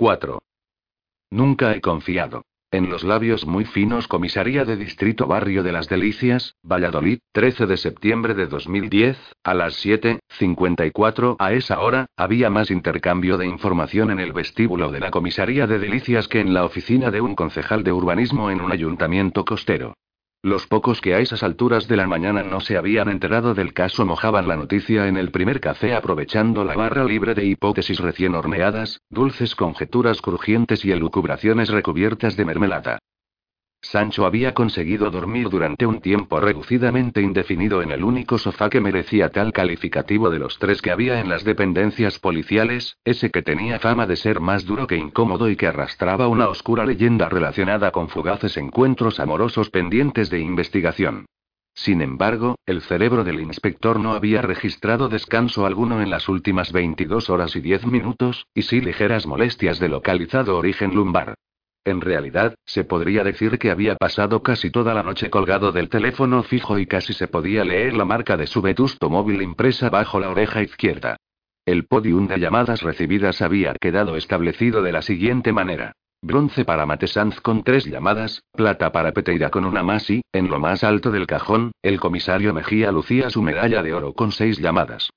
4. Nunca he confiado. En los labios muy finos Comisaría de Distrito Barrio de las Delicias, Valladolid, 13 de septiembre de 2010, a las 7.54 a esa hora, había más intercambio de información en el vestíbulo de la Comisaría de Delicias que en la oficina de un concejal de urbanismo en un ayuntamiento costero. Los pocos que a esas alturas de la mañana no se habían enterado del caso mojaban la noticia en el primer café aprovechando la barra libre de hipótesis recién horneadas, dulces conjeturas crujientes y elucubraciones recubiertas de mermelada. Sancho había conseguido dormir durante un tiempo reducidamente indefinido en el único sofá que merecía tal calificativo de los tres que había en las dependencias policiales, ese que tenía fama de ser más duro que incómodo y que arrastraba una oscura leyenda relacionada con fugaces encuentros amorosos pendientes de investigación. Sin embargo, el cerebro del inspector no había registrado descanso alguno en las últimas 22 horas y 10 minutos, y sí ligeras molestias de localizado origen lumbar. En realidad, se podría decir que había pasado casi toda la noche colgado del teléfono fijo y casi se podía leer la marca de su vetusto móvil impresa bajo la oreja izquierda. El podium de llamadas recibidas había quedado establecido de la siguiente manera. Bronce para Matesanz con tres llamadas, plata para Peteira con una más y, en lo más alto del cajón, el comisario Mejía lucía su medalla de oro con seis llamadas.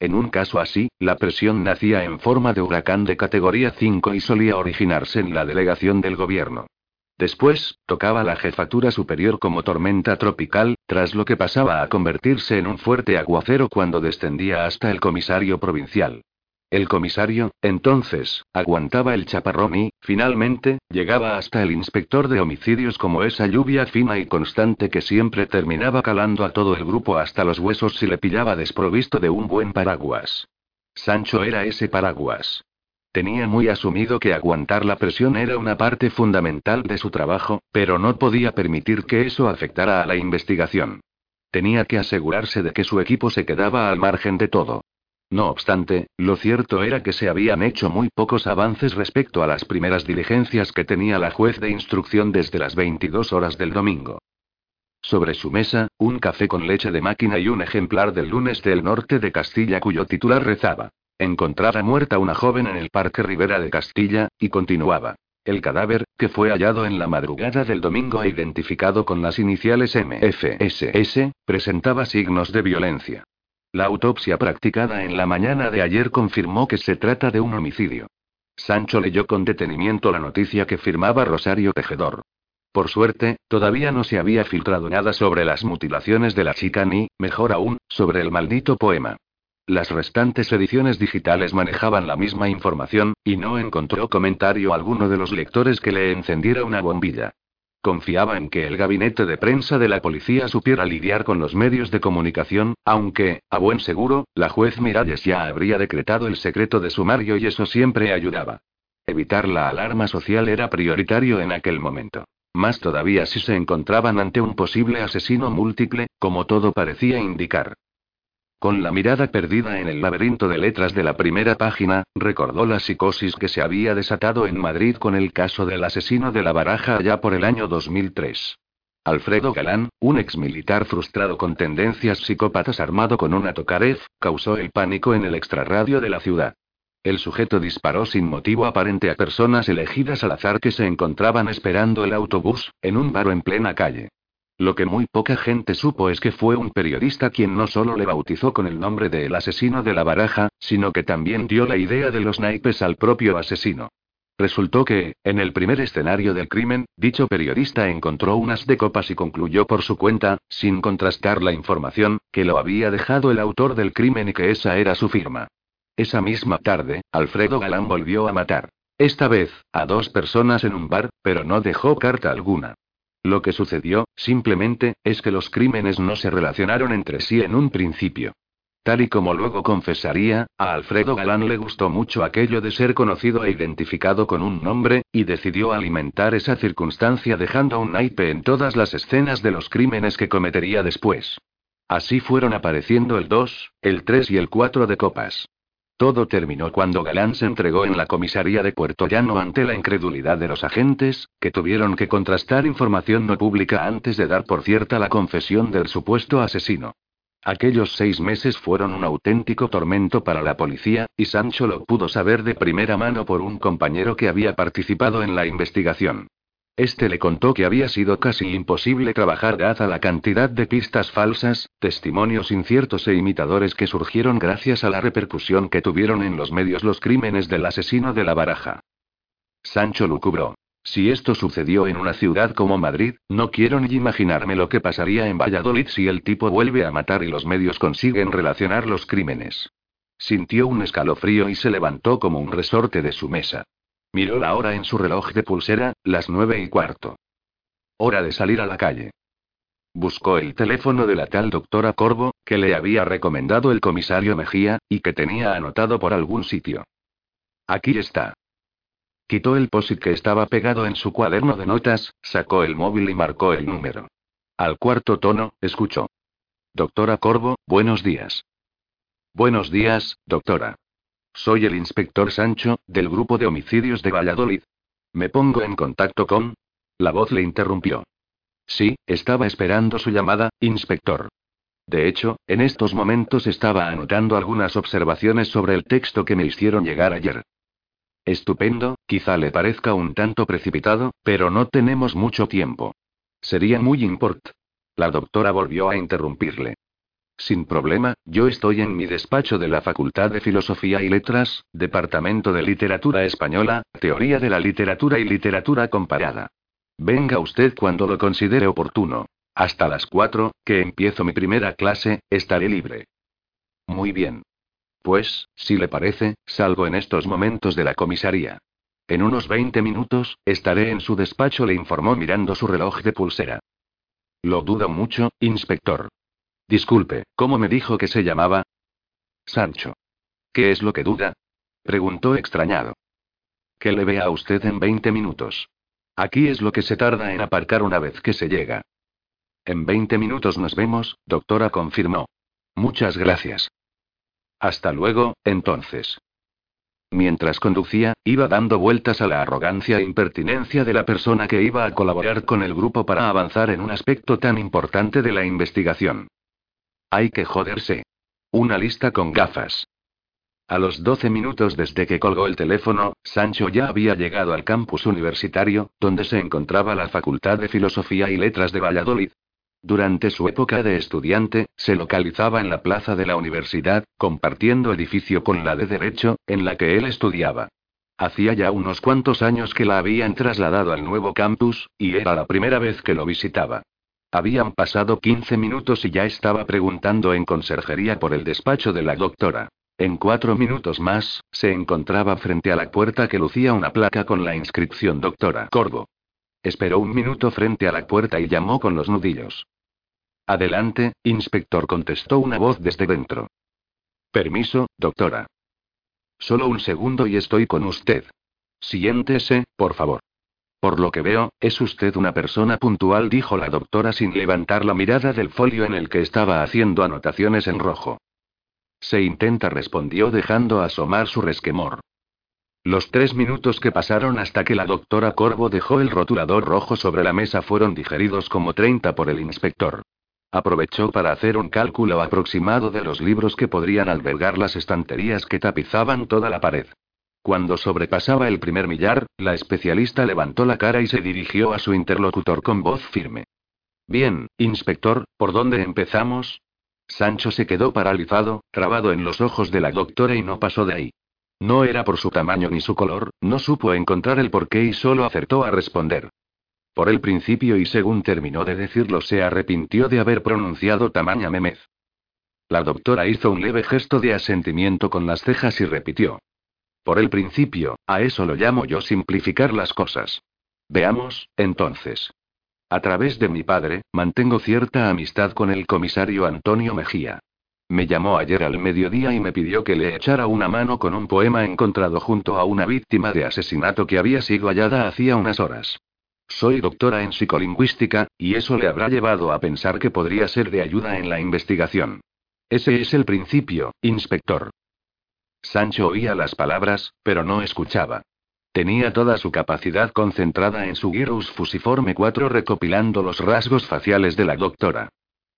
En un caso así, la presión nacía en forma de huracán de categoría 5 y solía originarse en la delegación del gobierno. Después, tocaba la jefatura superior como tormenta tropical, tras lo que pasaba a convertirse en un fuerte aguacero cuando descendía hasta el comisario provincial. El comisario, entonces, aguantaba el chaparrón y, finalmente, llegaba hasta el inspector de homicidios como esa lluvia fina y constante que siempre terminaba calando a todo el grupo hasta los huesos si le pillaba desprovisto de un buen paraguas. Sancho era ese paraguas. Tenía muy asumido que aguantar la presión era una parte fundamental de su trabajo, pero no podía permitir que eso afectara a la investigación. Tenía que asegurarse de que su equipo se quedaba al margen de todo. No obstante, lo cierto era que se habían hecho muy pocos avances respecto a las primeras diligencias que tenía la juez de instrucción desde las 22 horas del domingo. Sobre su mesa, un café con leche de máquina y un ejemplar del lunes del norte de Castilla cuyo titular rezaba. Encontrada muerta una joven en el Parque Rivera de Castilla, y continuaba. El cadáver, que fue hallado en la madrugada del domingo e identificado con las iniciales MFSS, presentaba signos de violencia. La autopsia practicada en la mañana de ayer confirmó que se trata de un homicidio. Sancho leyó con detenimiento la noticia que firmaba Rosario Tejedor. Por suerte, todavía no se había filtrado nada sobre las mutilaciones de la chica ni, mejor aún, sobre el maldito poema. Las restantes ediciones digitales manejaban la misma información, y no encontró comentario alguno de los lectores que le encendiera una bombilla. Confiaba en que el gabinete de prensa de la policía supiera lidiar con los medios de comunicación, aunque, a buen seguro, la juez Miralles ya habría decretado el secreto de sumario y eso siempre ayudaba. Evitar la alarma social era prioritario en aquel momento. Más todavía si se encontraban ante un posible asesino múltiple, como todo parecía indicar. Con la mirada perdida en el laberinto de letras de la primera página, recordó la psicosis que se había desatado en Madrid con el caso del asesino de la baraja allá por el año 2003. Alfredo Galán, un exmilitar frustrado con tendencias psicópatas armado con una tocarez, causó el pánico en el extrarradio de la ciudad. El sujeto disparó sin motivo aparente a personas elegidas al azar que se encontraban esperando el autobús, en un bar en plena calle. Lo que muy poca gente supo es que fue un periodista quien no solo le bautizó con el nombre del asesino de la baraja, sino que también dio la idea de los naipes al propio asesino. Resultó que, en el primer escenario del crimen, dicho periodista encontró unas de copas y concluyó por su cuenta, sin contrastar la información, que lo había dejado el autor del crimen y que esa era su firma. Esa misma tarde, Alfredo Galán volvió a matar. Esta vez, a dos personas en un bar, pero no dejó carta alguna. Lo que sucedió, simplemente, es que los crímenes no se relacionaron entre sí en un principio. Tal y como luego confesaría, a Alfredo Galán le gustó mucho aquello de ser conocido e identificado con un nombre, y decidió alimentar esa circunstancia dejando un naipe en todas las escenas de los crímenes que cometería después. Así fueron apareciendo el 2, el 3 y el 4 de copas. Todo terminó cuando Galán se entregó en la comisaría de Puerto Llano ante la incredulidad de los agentes, que tuvieron que contrastar información no pública antes de dar por cierta la confesión del supuesto asesino. Aquellos seis meses fueron un auténtico tormento para la policía, y Sancho lo pudo saber de primera mano por un compañero que había participado en la investigación. Este le contó que había sido casi imposible trabajar dada la cantidad de pistas falsas, testimonios inciertos e imitadores que surgieron gracias a la repercusión que tuvieron en los medios los crímenes del asesino de la baraja. Sancho lucubró. Si esto sucedió en una ciudad como Madrid, no quiero ni imaginarme lo que pasaría en Valladolid si el tipo vuelve a matar y los medios consiguen relacionar los crímenes. Sintió un escalofrío y se levantó como un resorte de su mesa. Miró la hora en su reloj de pulsera, las nueve y cuarto. Hora de salir a la calle. Buscó el teléfono de la tal doctora Corvo, que le había recomendado el comisario Mejía, y que tenía anotado por algún sitio. Aquí está. Quitó el POSIT que estaba pegado en su cuaderno de notas, sacó el móvil y marcó el número. Al cuarto tono, escuchó. Doctora Corvo, buenos días. Buenos días, doctora. Soy el inspector Sancho, del grupo de homicidios de Valladolid. ¿Me pongo en contacto con? La voz le interrumpió. Sí, estaba esperando su llamada, inspector. De hecho, en estos momentos estaba anotando algunas observaciones sobre el texto que me hicieron llegar ayer. Estupendo, quizá le parezca un tanto precipitado, pero no tenemos mucho tiempo. Sería muy import. La doctora volvió a interrumpirle. Sin problema, yo estoy en mi despacho de la Facultad de Filosofía y Letras, Departamento de Literatura Española, Teoría de la Literatura y Literatura Comparada. Venga usted cuando lo considere oportuno. Hasta las cuatro, que empiezo mi primera clase, estaré libre. Muy bien. Pues, si le parece, salgo en estos momentos de la comisaría. En unos 20 minutos, estaré en su despacho, le informó mirando su reloj de pulsera. Lo dudo mucho, inspector. Disculpe, ¿cómo me dijo que se llamaba? Sancho. ¿Qué es lo que duda? preguntó extrañado. Que le vea a usted en 20 minutos. Aquí es lo que se tarda en aparcar una vez que se llega. En 20 minutos nos vemos, doctora confirmó. Muchas gracias. Hasta luego, entonces. Mientras conducía, iba dando vueltas a la arrogancia e impertinencia de la persona que iba a colaborar con el grupo para avanzar en un aspecto tan importante de la investigación. Hay que joderse. Una lista con gafas. A los 12 minutos desde que colgó el teléfono, Sancho ya había llegado al campus universitario, donde se encontraba la Facultad de Filosofía y Letras de Valladolid, durante su época de estudiante, se localizaba en la plaza de la universidad, compartiendo edificio con la de Derecho, en la que él estudiaba. Hacía ya unos cuantos años que la habían trasladado al nuevo campus, y era la primera vez que lo visitaba. Habían pasado 15 minutos y ya estaba preguntando en conserjería por el despacho de la doctora. En cuatro minutos más, se encontraba frente a la puerta que lucía una placa con la inscripción Doctora Corvo. Esperó un minuto frente a la puerta y llamó con los nudillos. Adelante, inspector, contestó una voz desde dentro. Permiso, doctora. Solo un segundo y estoy con usted. Siéntese, por favor. Por lo que veo, es usted una persona puntual, dijo la doctora sin levantar la mirada del folio en el que estaba haciendo anotaciones en rojo. Se intenta, respondió dejando asomar su resquemor. Los tres minutos que pasaron hasta que la doctora Corvo dejó el rotulador rojo sobre la mesa fueron digeridos como 30 por el inspector. Aprovechó para hacer un cálculo aproximado de los libros que podrían albergar las estanterías que tapizaban toda la pared. Cuando sobrepasaba el primer millar, la especialista levantó la cara y se dirigió a su interlocutor con voz firme. Bien, inspector, ¿por dónde empezamos? Sancho se quedó paralizado, trabado en los ojos de la doctora y no pasó de ahí. No era por su tamaño ni su color, no supo encontrar el porqué y solo acertó a responder. Por el principio y según terminó de decirlo se arrepintió de haber pronunciado tamaña memez. La doctora hizo un leve gesto de asentimiento con las cejas y repitió. Por el principio, a eso lo llamo yo simplificar las cosas. Veamos, entonces. A través de mi padre, mantengo cierta amistad con el comisario Antonio Mejía. Me llamó ayer al mediodía y me pidió que le echara una mano con un poema encontrado junto a una víctima de asesinato que había sido hallada hacía unas horas. Soy doctora en psicolingüística, y eso le habrá llevado a pensar que podría ser de ayuda en la investigación. Ese es el principio, inspector. Sancho oía las palabras, pero no escuchaba. Tenía toda su capacidad concentrada en su gyrus fusiforme 4 recopilando los rasgos faciales de la doctora.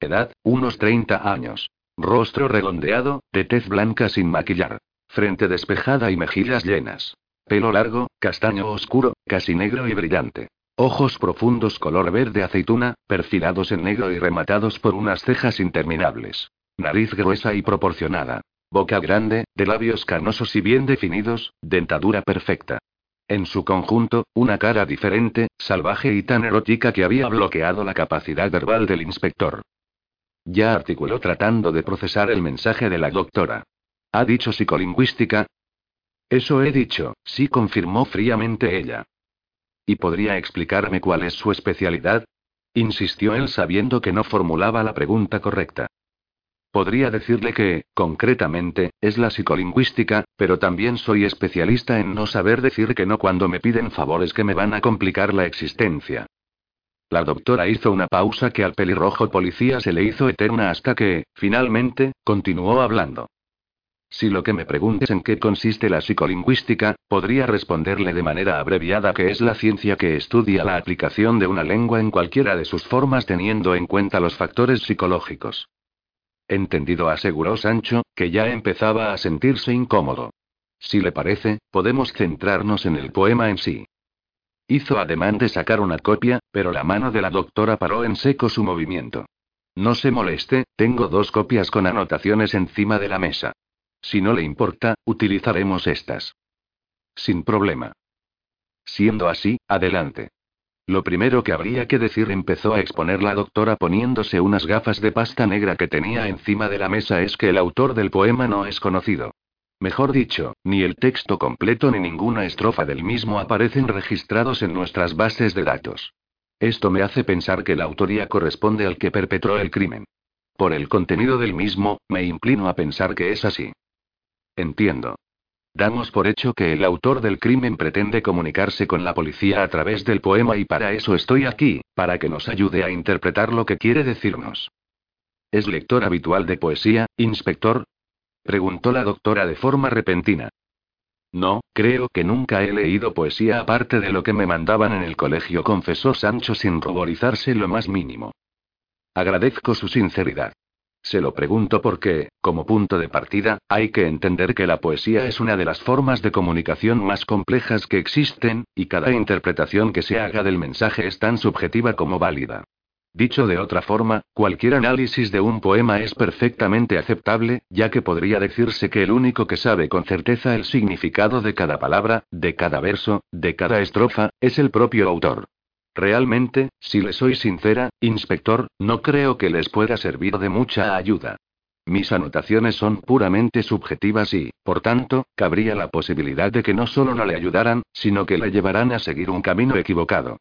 Edad, unos 30 años. Rostro redondeado, de tez blanca sin maquillar. Frente despejada y mejillas llenas. Pelo largo, castaño oscuro, casi negro y brillante. Ojos profundos color verde aceituna, perfilados en negro y rematados por unas cejas interminables. Nariz gruesa y proporcionada. Boca grande, de labios canosos y bien definidos, dentadura perfecta. En su conjunto, una cara diferente, salvaje y tan erótica que había bloqueado la capacidad verbal del inspector. Ya articuló tratando de procesar el mensaje de la doctora. ¿Ha dicho psicolingüística? Eso he dicho, sí confirmó fríamente ella. ¿Y podría explicarme cuál es su especialidad? insistió él sabiendo que no formulaba la pregunta correcta. Podría decirle que, concretamente, es la psicolingüística, pero también soy especialista en no saber decir que no cuando me piden favores que me van a complicar la existencia. La doctora hizo una pausa que al pelirrojo policía se le hizo eterna hasta que, finalmente, continuó hablando. Si lo que me preguntes en qué consiste la psicolingüística, podría responderle de manera abreviada que es la ciencia que estudia la aplicación de una lengua en cualquiera de sus formas teniendo en cuenta los factores psicológicos. Entendido, aseguró Sancho, que ya empezaba a sentirse incómodo. Si le parece, podemos centrarnos en el poema en sí. Hizo ademán de sacar una copia, pero la mano de la doctora paró en seco su movimiento. No se moleste, tengo dos copias con anotaciones encima de la mesa. Si no le importa, utilizaremos estas. Sin problema. Siendo así, adelante. Lo primero que habría que decir empezó a exponer la doctora poniéndose unas gafas de pasta negra que tenía encima de la mesa es que el autor del poema no es conocido. Mejor dicho, ni el texto completo ni ninguna estrofa del mismo aparecen registrados en nuestras bases de datos. Esto me hace pensar que la autoría corresponde al que perpetró el crimen. Por el contenido del mismo, me inclino a pensar que es así. Entiendo. Damos por hecho que el autor del crimen pretende comunicarse con la policía a través del poema y para eso estoy aquí, para que nos ayude a interpretar lo que quiere decirnos. ¿Es lector habitual de poesía, inspector? Preguntó la doctora de forma repentina. No, creo que nunca he leído poesía aparte de lo que me mandaban en el colegio, confesó Sancho sin ruborizarse lo más mínimo. Agradezco su sinceridad. Se lo pregunto porque, como punto de partida, hay que entender que la poesía es una de las formas de comunicación más complejas que existen, y cada interpretación que se haga del mensaje es tan subjetiva como válida. Dicho de otra forma, cualquier análisis de un poema es perfectamente aceptable, ya que podría decirse que el único que sabe con certeza el significado de cada palabra, de cada verso, de cada estrofa, es el propio autor. Realmente, si le soy sincera, inspector, no creo que les pueda servir de mucha ayuda. Mis anotaciones son puramente subjetivas y, por tanto, cabría la posibilidad de que no solo no le ayudaran, sino que le llevarán a seguir un camino equivocado.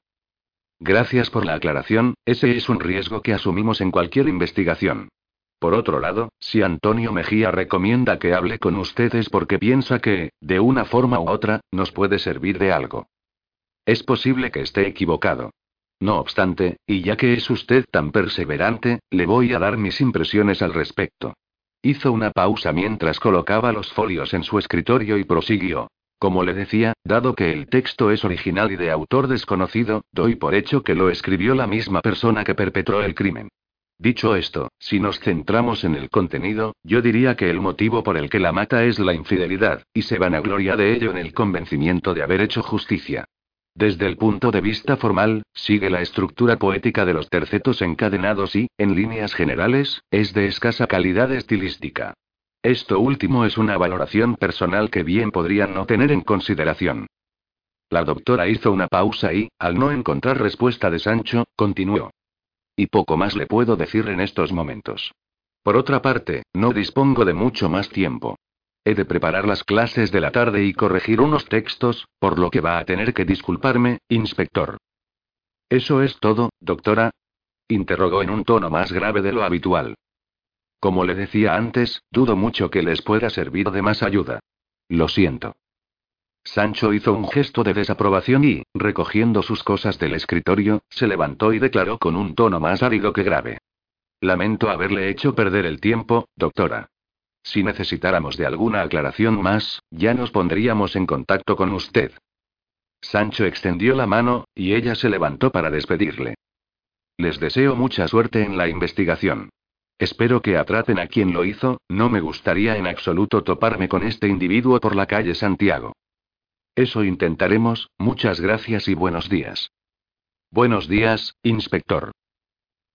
Gracias por la aclaración, ese es un riesgo que asumimos en cualquier investigación. Por otro lado, si Antonio Mejía recomienda que hable con ustedes porque piensa que, de una forma u otra, nos puede servir de algo. Es posible que esté equivocado. No obstante, y ya que es usted tan perseverante, le voy a dar mis impresiones al respecto. Hizo una pausa mientras colocaba los folios en su escritorio y prosiguió. Como le decía, dado que el texto es original y de autor desconocido, doy por hecho que lo escribió la misma persona que perpetró el crimen. Dicho esto, si nos centramos en el contenido, yo diría que el motivo por el que la mata es la infidelidad, y se vanagloria de ello en el convencimiento de haber hecho justicia. Desde el punto de vista formal, sigue la estructura poética de los tercetos encadenados y, en líneas generales, es de escasa calidad estilística. Esto último es una valoración personal que bien podrían no tener en consideración. La doctora hizo una pausa y, al no encontrar respuesta de Sancho, continuó. Y poco más le puedo decir en estos momentos. Por otra parte, no dispongo de mucho más tiempo. He de preparar las clases de la tarde y corregir unos textos, por lo que va a tener que disculparme, inspector. ¿Eso es todo, doctora? interrogó en un tono más grave de lo habitual. Como le decía antes, dudo mucho que les pueda servir de más ayuda. Lo siento. Sancho hizo un gesto de desaprobación y, recogiendo sus cosas del escritorio, se levantó y declaró con un tono más árido que grave. Lamento haberle hecho perder el tiempo, doctora. Si necesitáramos de alguna aclaración más, ya nos pondríamos en contacto con usted. Sancho extendió la mano, y ella se levantó para despedirle. Les deseo mucha suerte en la investigación. Espero que atrapen a quien lo hizo, no me gustaría en absoluto toparme con este individuo por la calle Santiago. Eso intentaremos, muchas gracias y buenos días. Buenos días, inspector.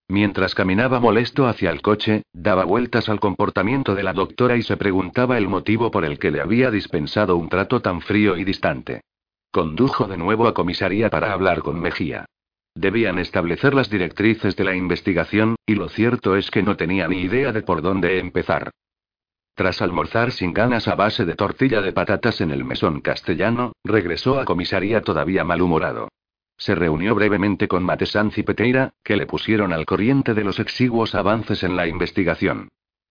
Mientras caminaba molesto hacia el coche, daba vueltas al comportamiento de la doctora y se preguntaba el motivo por el que le había dispensado un trato tan frío y distante. Condujo de nuevo a comisaría para hablar con Mejía. Debían establecer las directrices de la investigación, y lo cierto es que no tenía ni idea de por dónde empezar. Tras almorzar sin ganas a base de tortilla de patatas en el mesón castellano, regresó a comisaría todavía malhumorado. Se reunió brevemente con Matesanz y Peteira, que le pusieron al corriente de los exiguos avances en la investigación.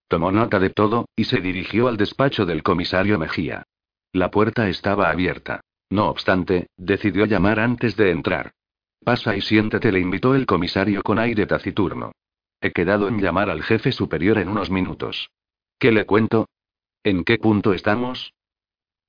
Tomó nota de todo, y se dirigió al despacho del comisario Mejía. La puerta estaba abierta. No obstante, decidió llamar antes de entrar. Pasa y siéntate, le invitó el comisario con aire taciturno. He quedado en llamar al jefe superior en unos minutos. ¿Qué le cuento? ¿En qué punto estamos?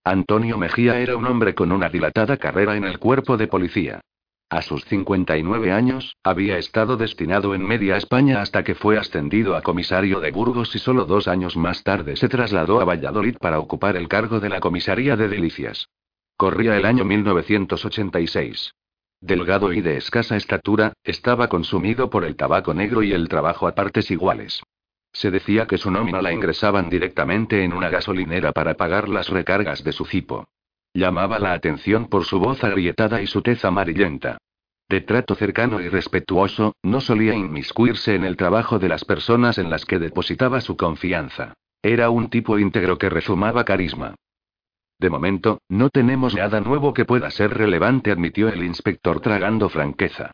Antonio Mejía era un hombre con una dilatada carrera en el cuerpo de policía. A sus 59 años, había estado destinado en Media España hasta que fue ascendido a comisario de Burgos y solo dos años más tarde se trasladó a Valladolid para ocupar el cargo de la comisaría de Delicias. Corría el año 1986. Delgado y de escasa estatura, estaba consumido por el tabaco negro y el trabajo a partes iguales. Se decía que su nómina la ingresaban directamente en una gasolinera para pagar las recargas de su cipo. Llamaba la atención por su voz agrietada y su tez amarillenta. De trato cercano y respetuoso, no solía inmiscuirse en el trabajo de las personas en las que depositaba su confianza. Era un tipo íntegro que rezumaba carisma. De momento, no tenemos nada nuevo que pueda ser relevante, admitió el inspector tragando franqueza.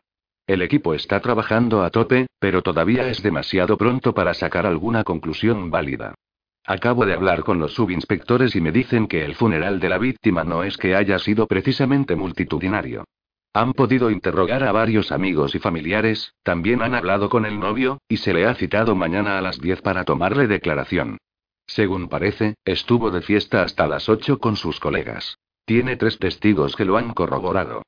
El equipo está trabajando a tope, pero todavía es demasiado pronto para sacar alguna conclusión válida. Acabo de hablar con los subinspectores y me dicen que el funeral de la víctima no es que haya sido precisamente multitudinario. Han podido interrogar a varios amigos y familiares, también han hablado con el novio, y se le ha citado mañana a las 10 para tomarle declaración. Según parece, estuvo de fiesta hasta las 8 con sus colegas. Tiene tres testigos que lo han corroborado.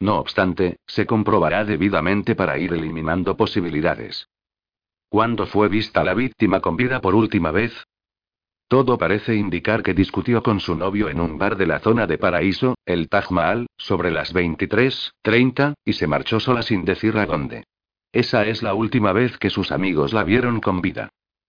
No obstante, se comprobará debidamente para ir eliminando posibilidades. ¿Cuándo fue vista la víctima con vida por última vez? Todo parece indicar que discutió con su novio en un bar de la zona de Paraíso, el Taj Mahal, sobre las 23:30, y se marchó sola sin decir a dónde. Esa es la última vez que sus amigos la vieron con vida.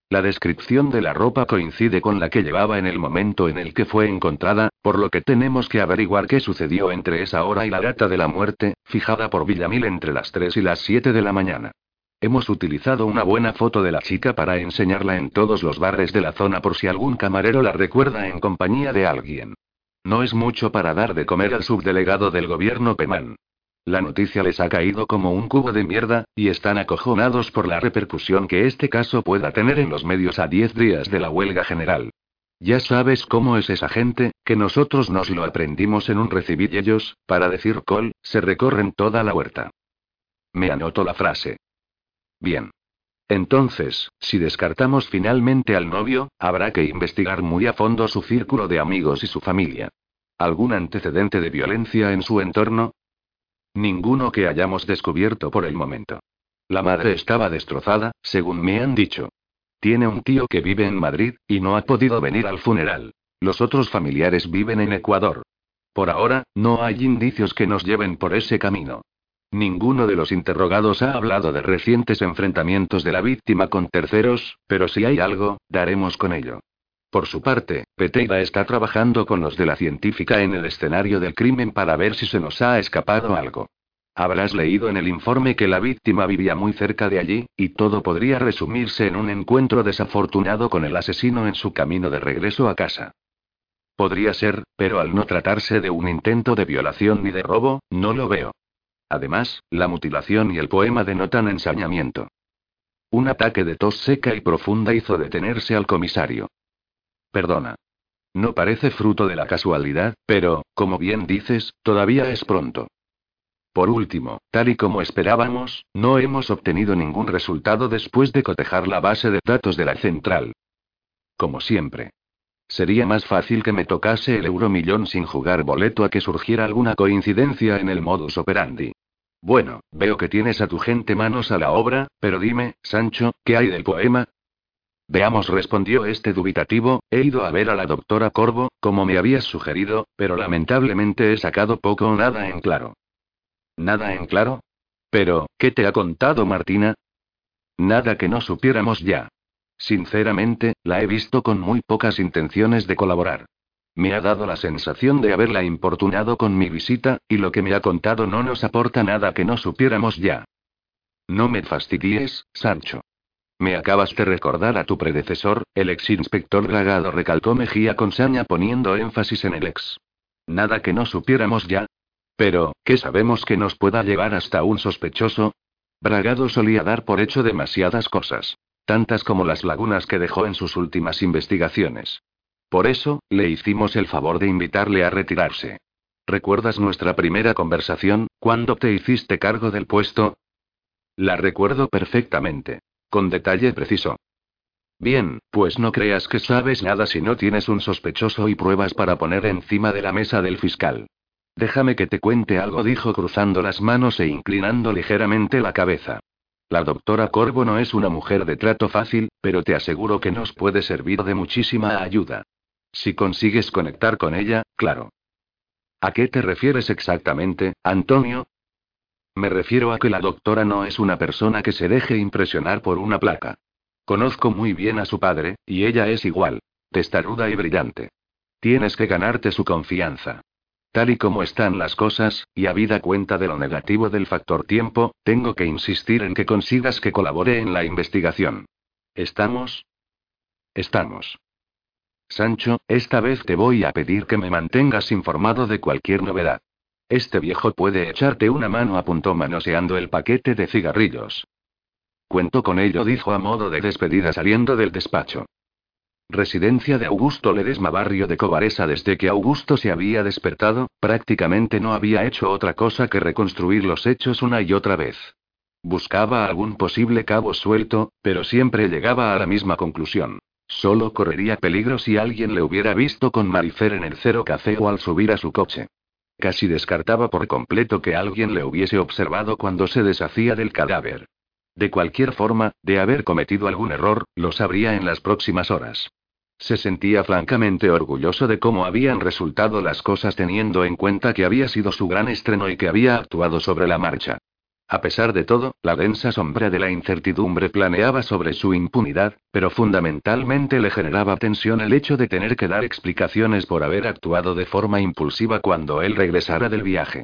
La descripción de la ropa coincide con la que llevaba en el momento en el que fue encontrada, por lo que tenemos que averiguar qué sucedió entre esa hora y la data de la muerte, fijada por Villamil entre las 3 y las 7 de la mañana. Hemos utilizado una buena foto de la chica para enseñarla en todos los bares de la zona por si algún camarero la recuerda en compañía de alguien. No es mucho para dar de comer al subdelegado del gobierno Pemán. La noticia les ha caído como un cubo de mierda, y están acojonados por la repercusión que este caso pueda tener en los medios a 10 días de la huelga general. Ya sabes cómo es esa gente, que nosotros nos lo aprendimos en un recibir y ellos, para decir col, se recorren toda la huerta. Me anoto la frase. Bien. Entonces, si descartamos finalmente al novio, habrá que investigar muy a fondo su círculo de amigos y su familia. ¿Algún antecedente de violencia en su entorno? Ninguno que hayamos descubierto por el momento. La madre estaba destrozada, según me han dicho. Tiene un tío que vive en Madrid, y no ha podido venir al funeral. Los otros familiares viven en Ecuador. Por ahora, no hay indicios que nos lleven por ese camino. Ninguno de los interrogados ha hablado de recientes enfrentamientos de la víctima con terceros, pero si hay algo, daremos con ello. Por su parte, Peteida está trabajando con los de la científica en el escenario del crimen para ver si se nos ha escapado algo. Habrás leído en el informe que la víctima vivía muy cerca de allí, y todo podría resumirse en un encuentro desafortunado con el asesino en su camino de regreso a casa. Podría ser, pero al no tratarse de un intento de violación ni de robo, no lo veo. Además, la mutilación y el poema denotan ensañamiento. Un ataque de tos seca y profunda hizo detenerse al comisario. Perdona. No parece fruto de la casualidad, pero, como bien dices, todavía es pronto. Por último, tal y como esperábamos, no hemos obtenido ningún resultado después de cotejar la base de datos de la central. Como siempre. Sería más fácil que me tocase el euromillón sin jugar boleto a que surgiera alguna coincidencia en el modus operandi. Bueno, veo que tienes a tu gente manos a la obra, pero dime, Sancho, ¿qué hay del poema? Veamos, respondió este dubitativo, he ido a ver a la doctora Corvo, como me habías sugerido, pero lamentablemente he sacado poco o nada en claro. ¿Nada en claro? Pero, ¿qué te ha contado Martina? Nada que no supiéramos ya. Sinceramente, la he visto con muy pocas intenciones de colaborar. Me ha dado la sensación de haberla importunado con mi visita, y lo que me ha contado no nos aporta nada que no supiéramos ya. No me fastidies, Sancho. Me acabas de recordar a tu predecesor, el ex inspector Bragado, recalcó Mejía con saña poniendo énfasis en el ex. Nada que no supiéramos ya. Pero, ¿qué sabemos que nos pueda llevar hasta un sospechoso? Bragado solía dar por hecho demasiadas cosas. Tantas como las lagunas que dejó en sus últimas investigaciones. Por eso, le hicimos el favor de invitarle a retirarse. ¿Recuerdas nuestra primera conversación, cuando te hiciste cargo del puesto? La recuerdo perfectamente. Con detalle preciso. Bien, pues no creas que sabes nada si no tienes un sospechoso y pruebas para poner encima de la mesa del fiscal. Déjame que te cuente algo, dijo cruzando las manos e inclinando ligeramente la cabeza. La doctora Corvo no es una mujer de trato fácil, pero te aseguro que nos puede servir de muchísima ayuda. Si consigues conectar con ella, claro. ¿A qué te refieres exactamente, Antonio? Me refiero a que la doctora no es una persona que se deje impresionar por una placa. Conozco muy bien a su padre, y ella es igual. Testaruda y brillante. Tienes que ganarte su confianza. Tal y como están las cosas, y habida cuenta de lo negativo del factor tiempo, tengo que insistir en que consigas que colabore en la investigación. ¿Estamos? Estamos. Sancho, esta vez te voy a pedir que me mantengas informado de cualquier novedad. Este viejo puede echarte una mano, apuntó manoseando el paquete de cigarrillos. Cuento con ello, dijo a modo de despedida saliendo del despacho. Residencia de Augusto Ledesma, barrio de Cobaresa. Desde que Augusto se había despertado, prácticamente no había hecho otra cosa que reconstruir los hechos una y otra vez. Buscaba algún posible cabo suelto, pero siempre llegaba a la misma conclusión. Solo correría peligro si alguien le hubiera visto con Marifer en el cero café o al subir a su coche. Casi descartaba por completo que alguien le hubiese observado cuando se deshacía del cadáver. De cualquier forma, de haber cometido algún error, lo sabría en las próximas horas. Se sentía francamente orgulloso de cómo habían resultado las cosas teniendo en cuenta que había sido su gran estreno y que había actuado sobre la marcha. A pesar de todo, la densa sombra de la incertidumbre planeaba sobre su impunidad, pero fundamentalmente le generaba tensión el hecho de tener que dar explicaciones por haber actuado de forma impulsiva cuando él regresara del viaje.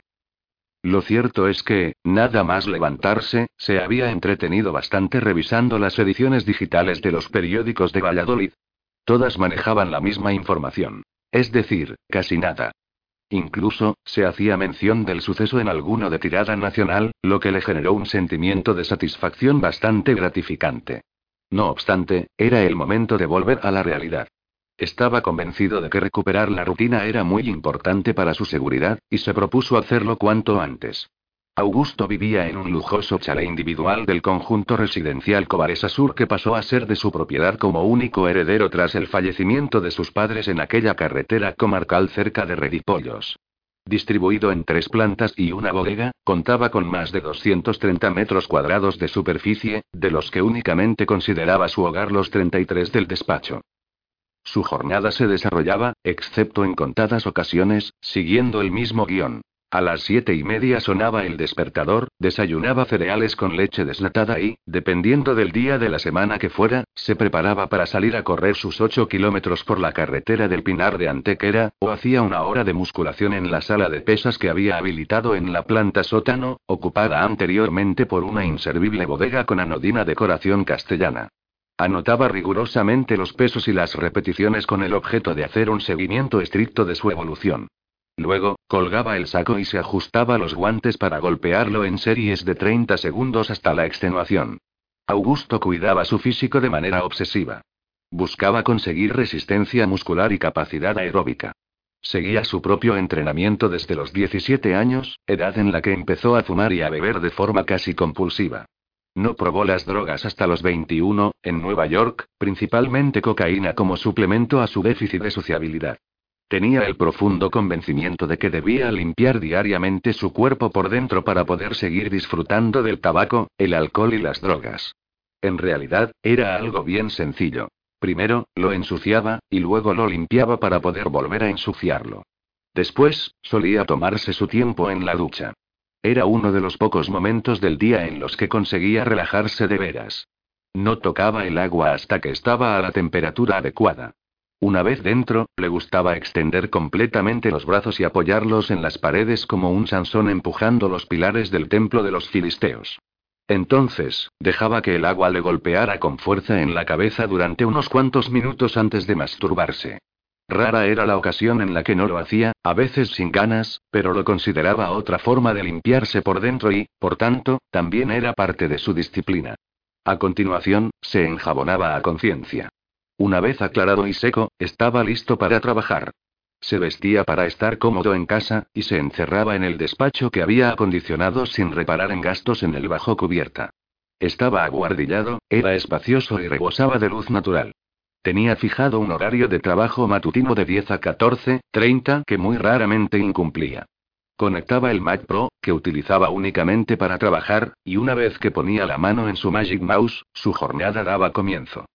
Lo cierto es que, nada más levantarse, se había entretenido bastante revisando las ediciones digitales de los periódicos de Valladolid. Todas manejaban la misma información. Es decir, casi nada. Incluso, se hacía mención del suceso en alguno de tirada nacional, lo que le generó un sentimiento de satisfacción bastante gratificante. No obstante, era el momento de volver a la realidad. Estaba convencido de que recuperar la rutina era muy importante para su seguridad, y se propuso hacerlo cuanto antes. Augusto vivía en un lujoso chalet individual del conjunto residencial Cobaresa Sur que pasó a ser de su propiedad como único heredero tras el fallecimiento de sus padres en aquella carretera comarcal cerca de Redipollos. Distribuido en tres plantas y una bodega, contaba con más de 230 metros cuadrados de superficie, de los que únicamente consideraba su hogar los 33 del despacho. Su jornada se desarrollaba, excepto en contadas ocasiones, siguiendo el mismo guion. A las siete y media sonaba el despertador, desayunaba cereales con leche deslatada y, dependiendo del día de la semana que fuera, se preparaba para salir a correr sus ocho kilómetros por la carretera del Pinar de Antequera, o hacía una hora de musculación en la sala de pesas que había habilitado en la planta sótano, ocupada anteriormente por una inservible bodega con anodina decoración castellana. Anotaba rigurosamente los pesos y las repeticiones con el objeto de hacer un seguimiento estricto de su evolución. Luego, colgaba el saco y se ajustaba los guantes para golpearlo en series de 30 segundos hasta la extenuación. Augusto cuidaba su físico de manera obsesiva. Buscaba conseguir resistencia muscular y capacidad aeróbica. Seguía su propio entrenamiento desde los 17 años, edad en la que empezó a fumar y a beber de forma casi compulsiva. No probó las drogas hasta los 21, en Nueva York, principalmente cocaína como suplemento a su déficit de sociabilidad. Tenía el profundo convencimiento de que debía limpiar diariamente su cuerpo por dentro para poder seguir disfrutando del tabaco, el alcohol y las drogas. En realidad, era algo bien sencillo. Primero, lo ensuciaba, y luego lo limpiaba para poder volver a ensuciarlo. Después, solía tomarse su tiempo en la ducha. Era uno de los pocos momentos del día en los que conseguía relajarse de veras. No tocaba el agua hasta que estaba a la temperatura adecuada. Una vez dentro, le gustaba extender completamente los brazos y apoyarlos en las paredes como un Sansón empujando los pilares del templo de los filisteos. Entonces, dejaba que el agua le golpeara con fuerza en la cabeza durante unos cuantos minutos antes de masturbarse. Rara era la ocasión en la que no lo hacía, a veces sin ganas, pero lo consideraba otra forma de limpiarse por dentro y, por tanto, también era parte de su disciplina. A continuación, se enjabonaba a conciencia. Una vez aclarado y seco, estaba listo para trabajar. Se vestía para estar cómodo en casa, y se encerraba en el despacho que había acondicionado sin reparar en gastos en el bajo cubierta. Estaba aguardillado, era espacioso y rebosaba de luz natural. Tenía fijado un horario de trabajo matutino de 10 a 14:30 que muy raramente incumplía. Conectaba el Mac Pro, que utilizaba únicamente para trabajar, y una vez que ponía la mano en su Magic Mouse, su jornada daba comienzo.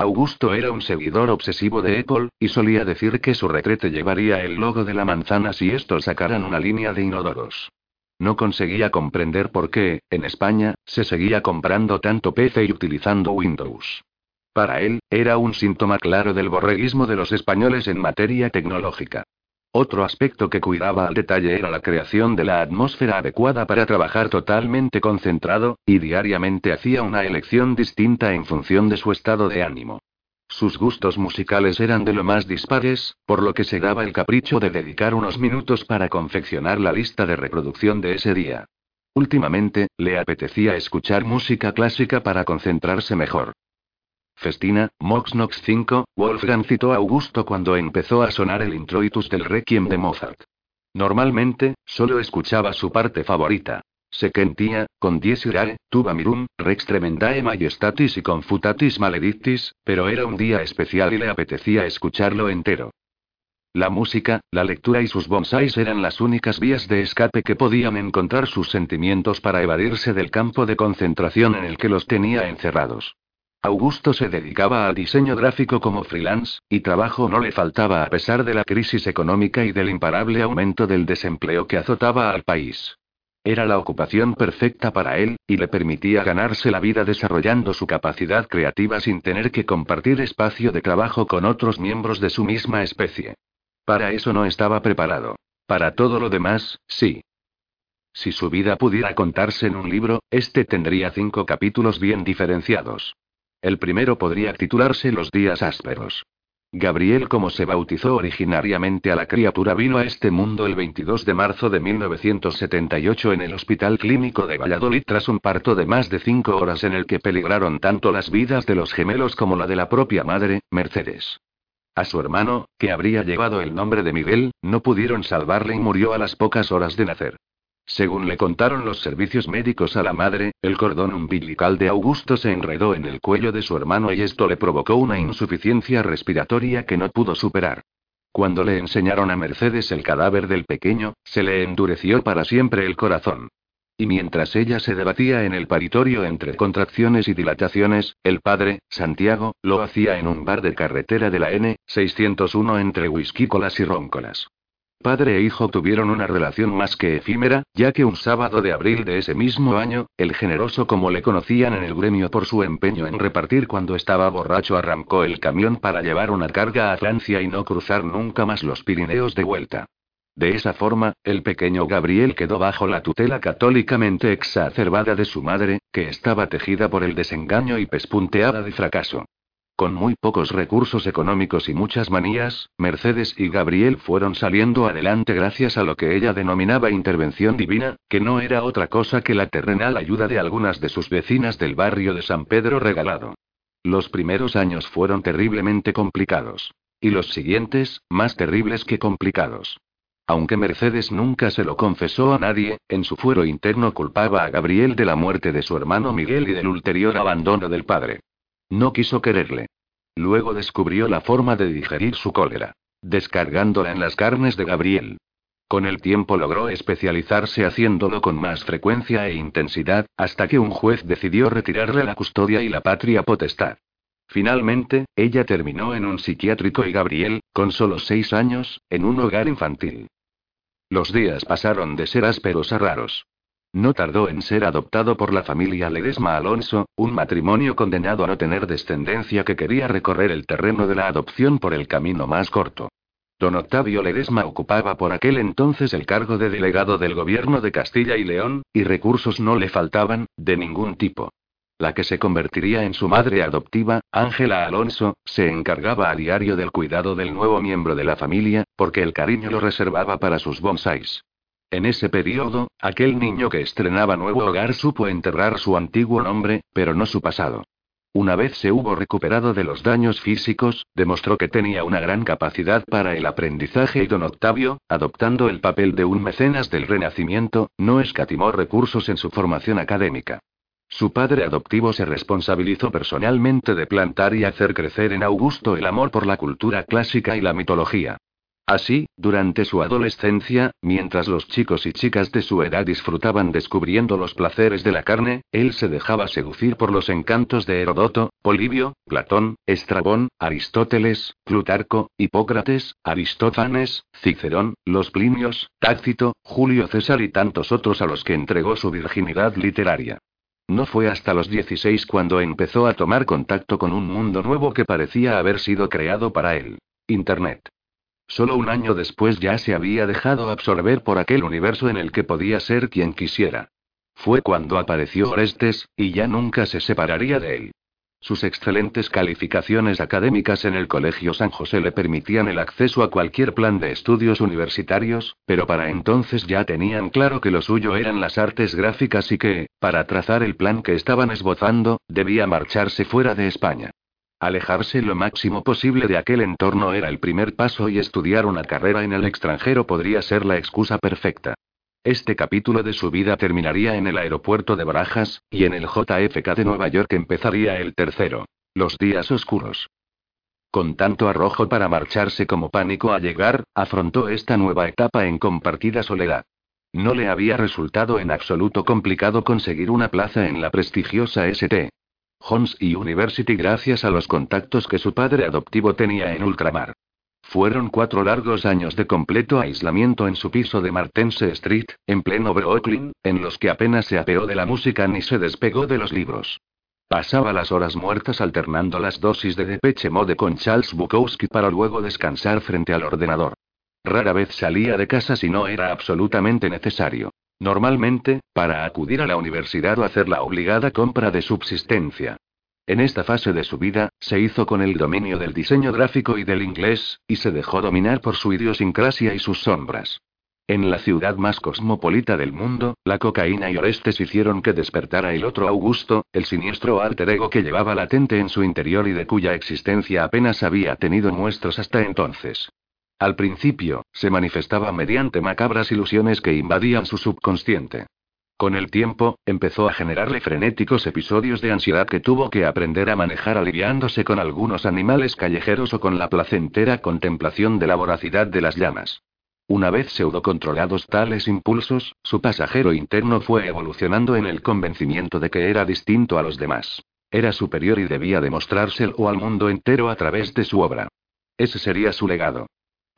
Augusto era un seguidor obsesivo de Apple, y solía decir que su retrete llevaría el logo de la manzana si estos sacaran una línea de inodoros. No conseguía comprender por qué, en España, se seguía comprando tanto PC y utilizando Windows. Para él, era un síntoma claro del borreguismo de los españoles en materia tecnológica. Otro aspecto que cuidaba al detalle era la creación de la atmósfera adecuada para trabajar totalmente concentrado, y diariamente hacía una elección distinta en función de su estado de ánimo. Sus gustos musicales eran de lo más dispares, por lo que se daba el capricho de dedicar unos minutos para confeccionar la lista de reproducción de ese día. Últimamente, le apetecía escuchar música clásica para concentrarse mejor. Festina, Mox Nox 5, Wolfgang citó a Augusto cuando empezó a sonar el introitus del Requiem de Mozart. Normalmente, solo escuchaba su parte favorita. Sequentia, con dies irae, tuba mirum, rex tremendae majestatis y confutatis maledictis, pero era un día especial y le apetecía escucharlo entero. La música, la lectura y sus bonsáis eran las únicas vías de escape que podían encontrar sus sentimientos para evadirse del campo de concentración en el que los tenía encerrados. Augusto se dedicaba al diseño gráfico como freelance, y trabajo no le faltaba a pesar de la crisis económica y del imparable aumento del desempleo que azotaba al país. Era la ocupación perfecta para él, y le permitía ganarse la vida desarrollando su capacidad creativa sin tener que compartir espacio de trabajo con otros miembros de su misma especie. Para eso no estaba preparado. Para todo lo demás, sí. Si su vida pudiera contarse en un libro, este tendría cinco capítulos bien diferenciados. El primero podría titularse Los días ásperos. Gabriel, como se bautizó originariamente a la criatura, vino a este mundo el 22 de marzo de 1978 en el Hospital Clínico de Valladolid tras un parto de más de cinco horas en el que peligraron tanto las vidas de los gemelos como la de la propia madre, Mercedes. A su hermano, que habría llevado el nombre de Miguel, no pudieron salvarle y murió a las pocas horas de nacer. Según le contaron los servicios médicos a la madre, el cordón umbilical de Augusto se enredó en el cuello de su hermano y esto le provocó una insuficiencia respiratoria que no pudo superar. Cuando le enseñaron a Mercedes el cadáver del pequeño, se le endureció para siempre el corazón. Y mientras ella se debatía en el paritorio entre contracciones y dilataciones, el padre, Santiago, lo hacía en un bar de carretera de la N601 entre whiskycolas y roncolas. Padre e hijo tuvieron una relación más que efímera, ya que un sábado de abril de ese mismo año, el generoso como le conocían en el gremio por su empeño en repartir cuando estaba borracho arrancó el camión para llevar una carga a Francia y no cruzar nunca más los Pirineos de vuelta. De esa forma, el pequeño Gabriel quedó bajo la tutela católicamente exacerbada de su madre, que estaba tejida por el desengaño y pespunteada de fracaso. Con muy pocos recursos económicos y muchas manías, Mercedes y Gabriel fueron saliendo adelante gracias a lo que ella denominaba intervención divina, que no era otra cosa que la terrenal ayuda de algunas de sus vecinas del barrio de San Pedro Regalado. Los primeros años fueron terriblemente complicados. Y los siguientes, más terribles que complicados. Aunque Mercedes nunca se lo confesó a nadie, en su fuero interno culpaba a Gabriel de la muerte de su hermano Miguel y del ulterior abandono del padre. No quiso quererle. Luego descubrió la forma de digerir su cólera. Descargándola en las carnes de Gabriel. Con el tiempo logró especializarse haciéndolo con más frecuencia e intensidad, hasta que un juez decidió retirarle la custodia y la patria potestad. Finalmente, ella terminó en un psiquiátrico y Gabriel, con solo seis años, en un hogar infantil. Los días pasaron de ser ásperos a raros. No tardó en ser adoptado por la familia Ledesma Alonso, un matrimonio condenado a no tener descendencia que quería recorrer el terreno de la adopción por el camino más corto. Don Octavio Ledesma ocupaba por aquel entonces el cargo de delegado del gobierno de Castilla y León, y recursos no le faltaban, de ningún tipo. La que se convertiría en su madre adoptiva, Ángela Alonso, se encargaba a diario del cuidado del nuevo miembro de la familia, porque el cariño lo reservaba para sus bonsáis. En ese periodo, aquel niño que estrenaba nuevo hogar supo enterrar su antiguo nombre, pero no su pasado. Una vez se hubo recuperado de los daños físicos, demostró que tenía una gran capacidad para el aprendizaje y don Octavio, adoptando el papel de un mecenas del Renacimiento, no escatimó recursos en su formación académica. Su padre adoptivo se responsabilizó personalmente de plantar y hacer crecer en Augusto el amor por la cultura clásica y la mitología. Así, durante su adolescencia, mientras los chicos y chicas de su edad disfrutaban descubriendo los placeres de la carne, él se dejaba seducir por los encantos de Herodoto, Polibio, Platón, Estrabón, Aristóteles, Plutarco, Hipócrates, Aristófanes, Cicerón, los Plinios, Tácito, Julio César y tantos otros a los que entregó su virginidad literaria. No fue hasta los 16 cuando empezó a tomar contacto con un mundo nuevo que parecía haber sido creado para él. Internet. Solo un año después ya se había dejado absorber por aquel universo en el que podía ser quien quisiera. Fue cuando apareció Orestes, y ya nunca se separaría de él. Sus excelentes calificaciones académicas en el Colegio San José le permitían el acceso a cualquier plan de estudios universitarios, pero para entonces ya tenían claro que lo suyo eran las artes gráficas y que, para trazar el plan que estaban esbozando, debía marcharse fuera de España. Alejarse lo máximo posible de aquel entorno era el primer paso y estudiar una carrera en el extranjero podría ser la excusa perfecta. Este capítulo de su vida terminaría en el aeropuerto de Barajas, y en el JFK de Nueva York empezaría el tercero. Los días oscuros. Con tanto arrojo para marcharse como pánico a llegar, afrontó esta nueva etapa en compartida soledad. No le había resultado en absoluto complicado conseguir una plaza en la prestigiosa St. John's University gracias a los contactos que su padre adoptivo tenía en ultramar. Fueron cuatro largos años de completo aislamiento en su piso de Martense Street, en pleno Brooklyn, en los que apenas se apeó de la música ni se despegó de los libros. Pasaba las horas muertas alternando las dosis de Depeche Mode con Charles Bukowski para luego descansar frente al ordenador. Rara vez salía de casa si no era absolutamente necesario. Normalmente, para acudir a la universidad o hacer la obligada compra de subsistencia. En esta fase de su vida, se hizo con el dominio del diseño gráfico y del inglés, y se dejó dominar por su idiosincrasia y sus sombras. En la ciudad más cosmopolita del mundo, la cocaína y Orestes hicieron que despertara el otro Augusto, el siniestro alter ego que llevaba latente en su interior y de cuya existencia apenas había tenido muestras hasta entonces. Al principio, se manifestaba mediante macabras ilusiones que invadían su subconsciente. Con el tiempo, empezó a generarle frenéticos episodios de ansiedad que tuvo que aprender a manejar aliviándose con algunos animales callejeros o con la placentera contemplación de la voracidad de las llamas. Una vez pseudo-controlados tales impulsos, su pasajero interno fue evolucionando en el convencimiento de que era distinto a los demás. Era superior y debía demostrárselo al mundo entero a través de su obra. Ese sería su legado.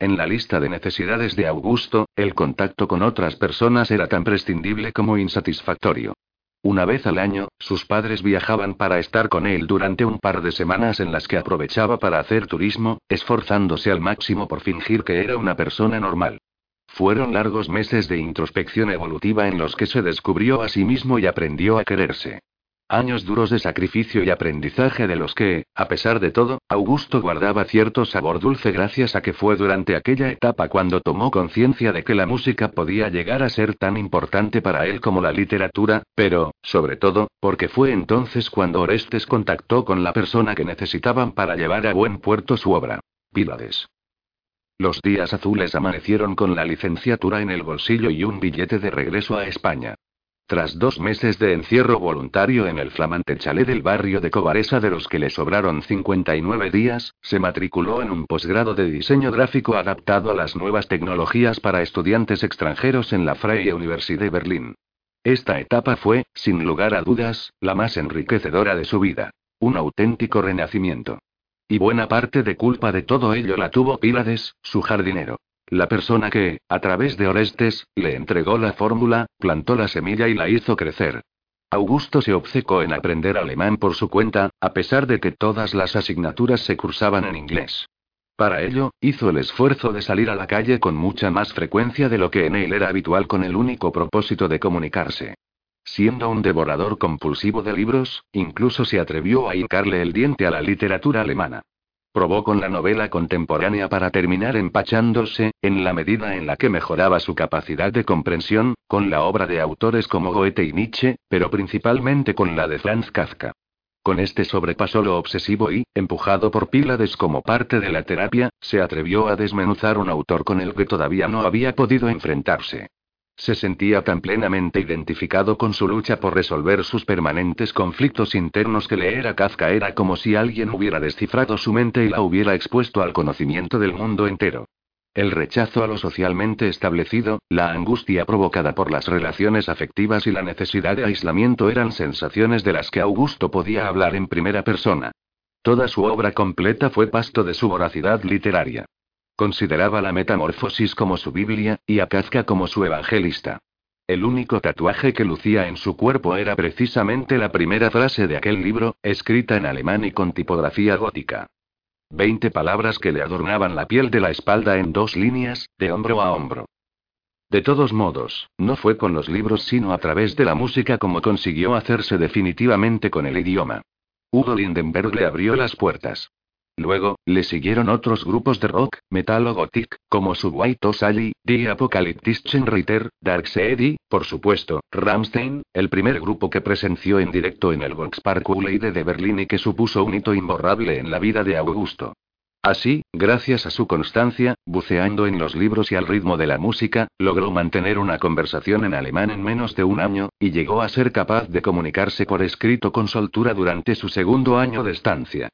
En la lista de necesidades de Augusto, el contacto con otras personas era tan prescindible como insatisfactorio. Una vez al año, sus padres viajaban para estar con él durante un par de semanas en las que aprovechaba para hacer turismo, esforzándose al máximo por fingir que era una persona normal. Fueron largos meses de introspección evolutiva en los que se descubrió a sí mismo y aprendió a quererse. Años duros de sacrificio y aprendizaje de los que, a pesar de todo, Augusto guardaba cierto sabor dulce gracias a que fue durante aquella etapa cuando tomó conciencia de que la música podía llegar a ser tan importante para él como la literatura, pero, sobre todo, porque fue entonces cuando Orestes contactó con la persona que necesitaban para llevar a buen puerto su obra. Pílades. Los días azules amanecieron con la licenciatura en el bolsillo y un billete de regreso a España. Tras dos meses de encierro voluntario en el flamante chalet del barrio de Cobaresa de los que le sobraron 59 días, se matriculó en un posgrado de diseño gráfico adaptado a las nuevas tecnologías para estudiantes extranjeros en la Freie Universität Berlín. Esta etapa fue, sin lugar a dudas, la más enriquecedora de su vida. Un auténtico renacimiento. Y buena parte de culpa de todo ello la tuvo Pílades, su jardinero. La persona que, a través de Orestes, le entregó la fórmula, plantó la semilla y la hizo crecer. Augusto se obcecó en aprender alemán por su cuenta, a pesar de que todas las asignaturas se cursaban en inglés. Para ello, hizo el esfuerzo de salir a la calle con mucha más frecuencia de lo que en él era habitual con el único propósito de comunicarse. Siendo un devorador compulsivo de libros, incluso se atrevió a hincarle el diente a la literatura alemana. Probó con la novela contemporánea para terminar empachándose, en la medida en la que mejoraba su capacidad de comprensión, con la obra de autores como Goethe y Nietzsche, pero principalmente con la de Franz Kafka. Con este sobrepasó lo obsesivo y, empujado por Pílades como parte de la terapia, se atrevió a desmenuzar un autor con el que todavía no había podido enfrentarse. Se sentía tan plenamente identificado con su lucha por resolver sus permanentes conflictos internos que leer a Kafka era como si alguien hubiera descifrado su mente y la hubiera expuesto al conocimiento del mundo entero. El rechazo a lo socialmente establecido, la angustia provocada por las relaciones afectivas y la necesidad de aislamiento eran sensaciones de las que Augusto podía hablar en primera persona. Toda su obra completa fue pasto de su voracidad literaria. Consideraba la metamorfosis como su Biblia, y a Kafka como su evangelista. El único tatuaje que lucía en su cuerpo era precisamente la primera frase de aquel libro, escrita en alemán y con tipografía gótica. Veinte palabras que le adornaban la piel de la espalda en dos líneas, de hombro a hombro. De todos modos, no fue con los libros sino a través de la música como consiguió hacerse definitivamente con el idioma. Udo Lindenberg le abrió las puertas. Luego, le siguieron otros grupos de rock, metal o gothic, como White Sally, The Apocalyptischen Ritter, Darkseid y, por supuesto, Rammstein, el primer grupo que presenció en directo en el Volkspark Uleide de Berlín y que supuso un hito imborrable en la vida de Augusto. Así, gracias a su constancia, buceando en los libros y al ritmo de la música, logró mantener una conversación en alemán en menos de un año, y llegó a ser capaz de comunicarse por escrito con soltura durante su segundo año de estancia.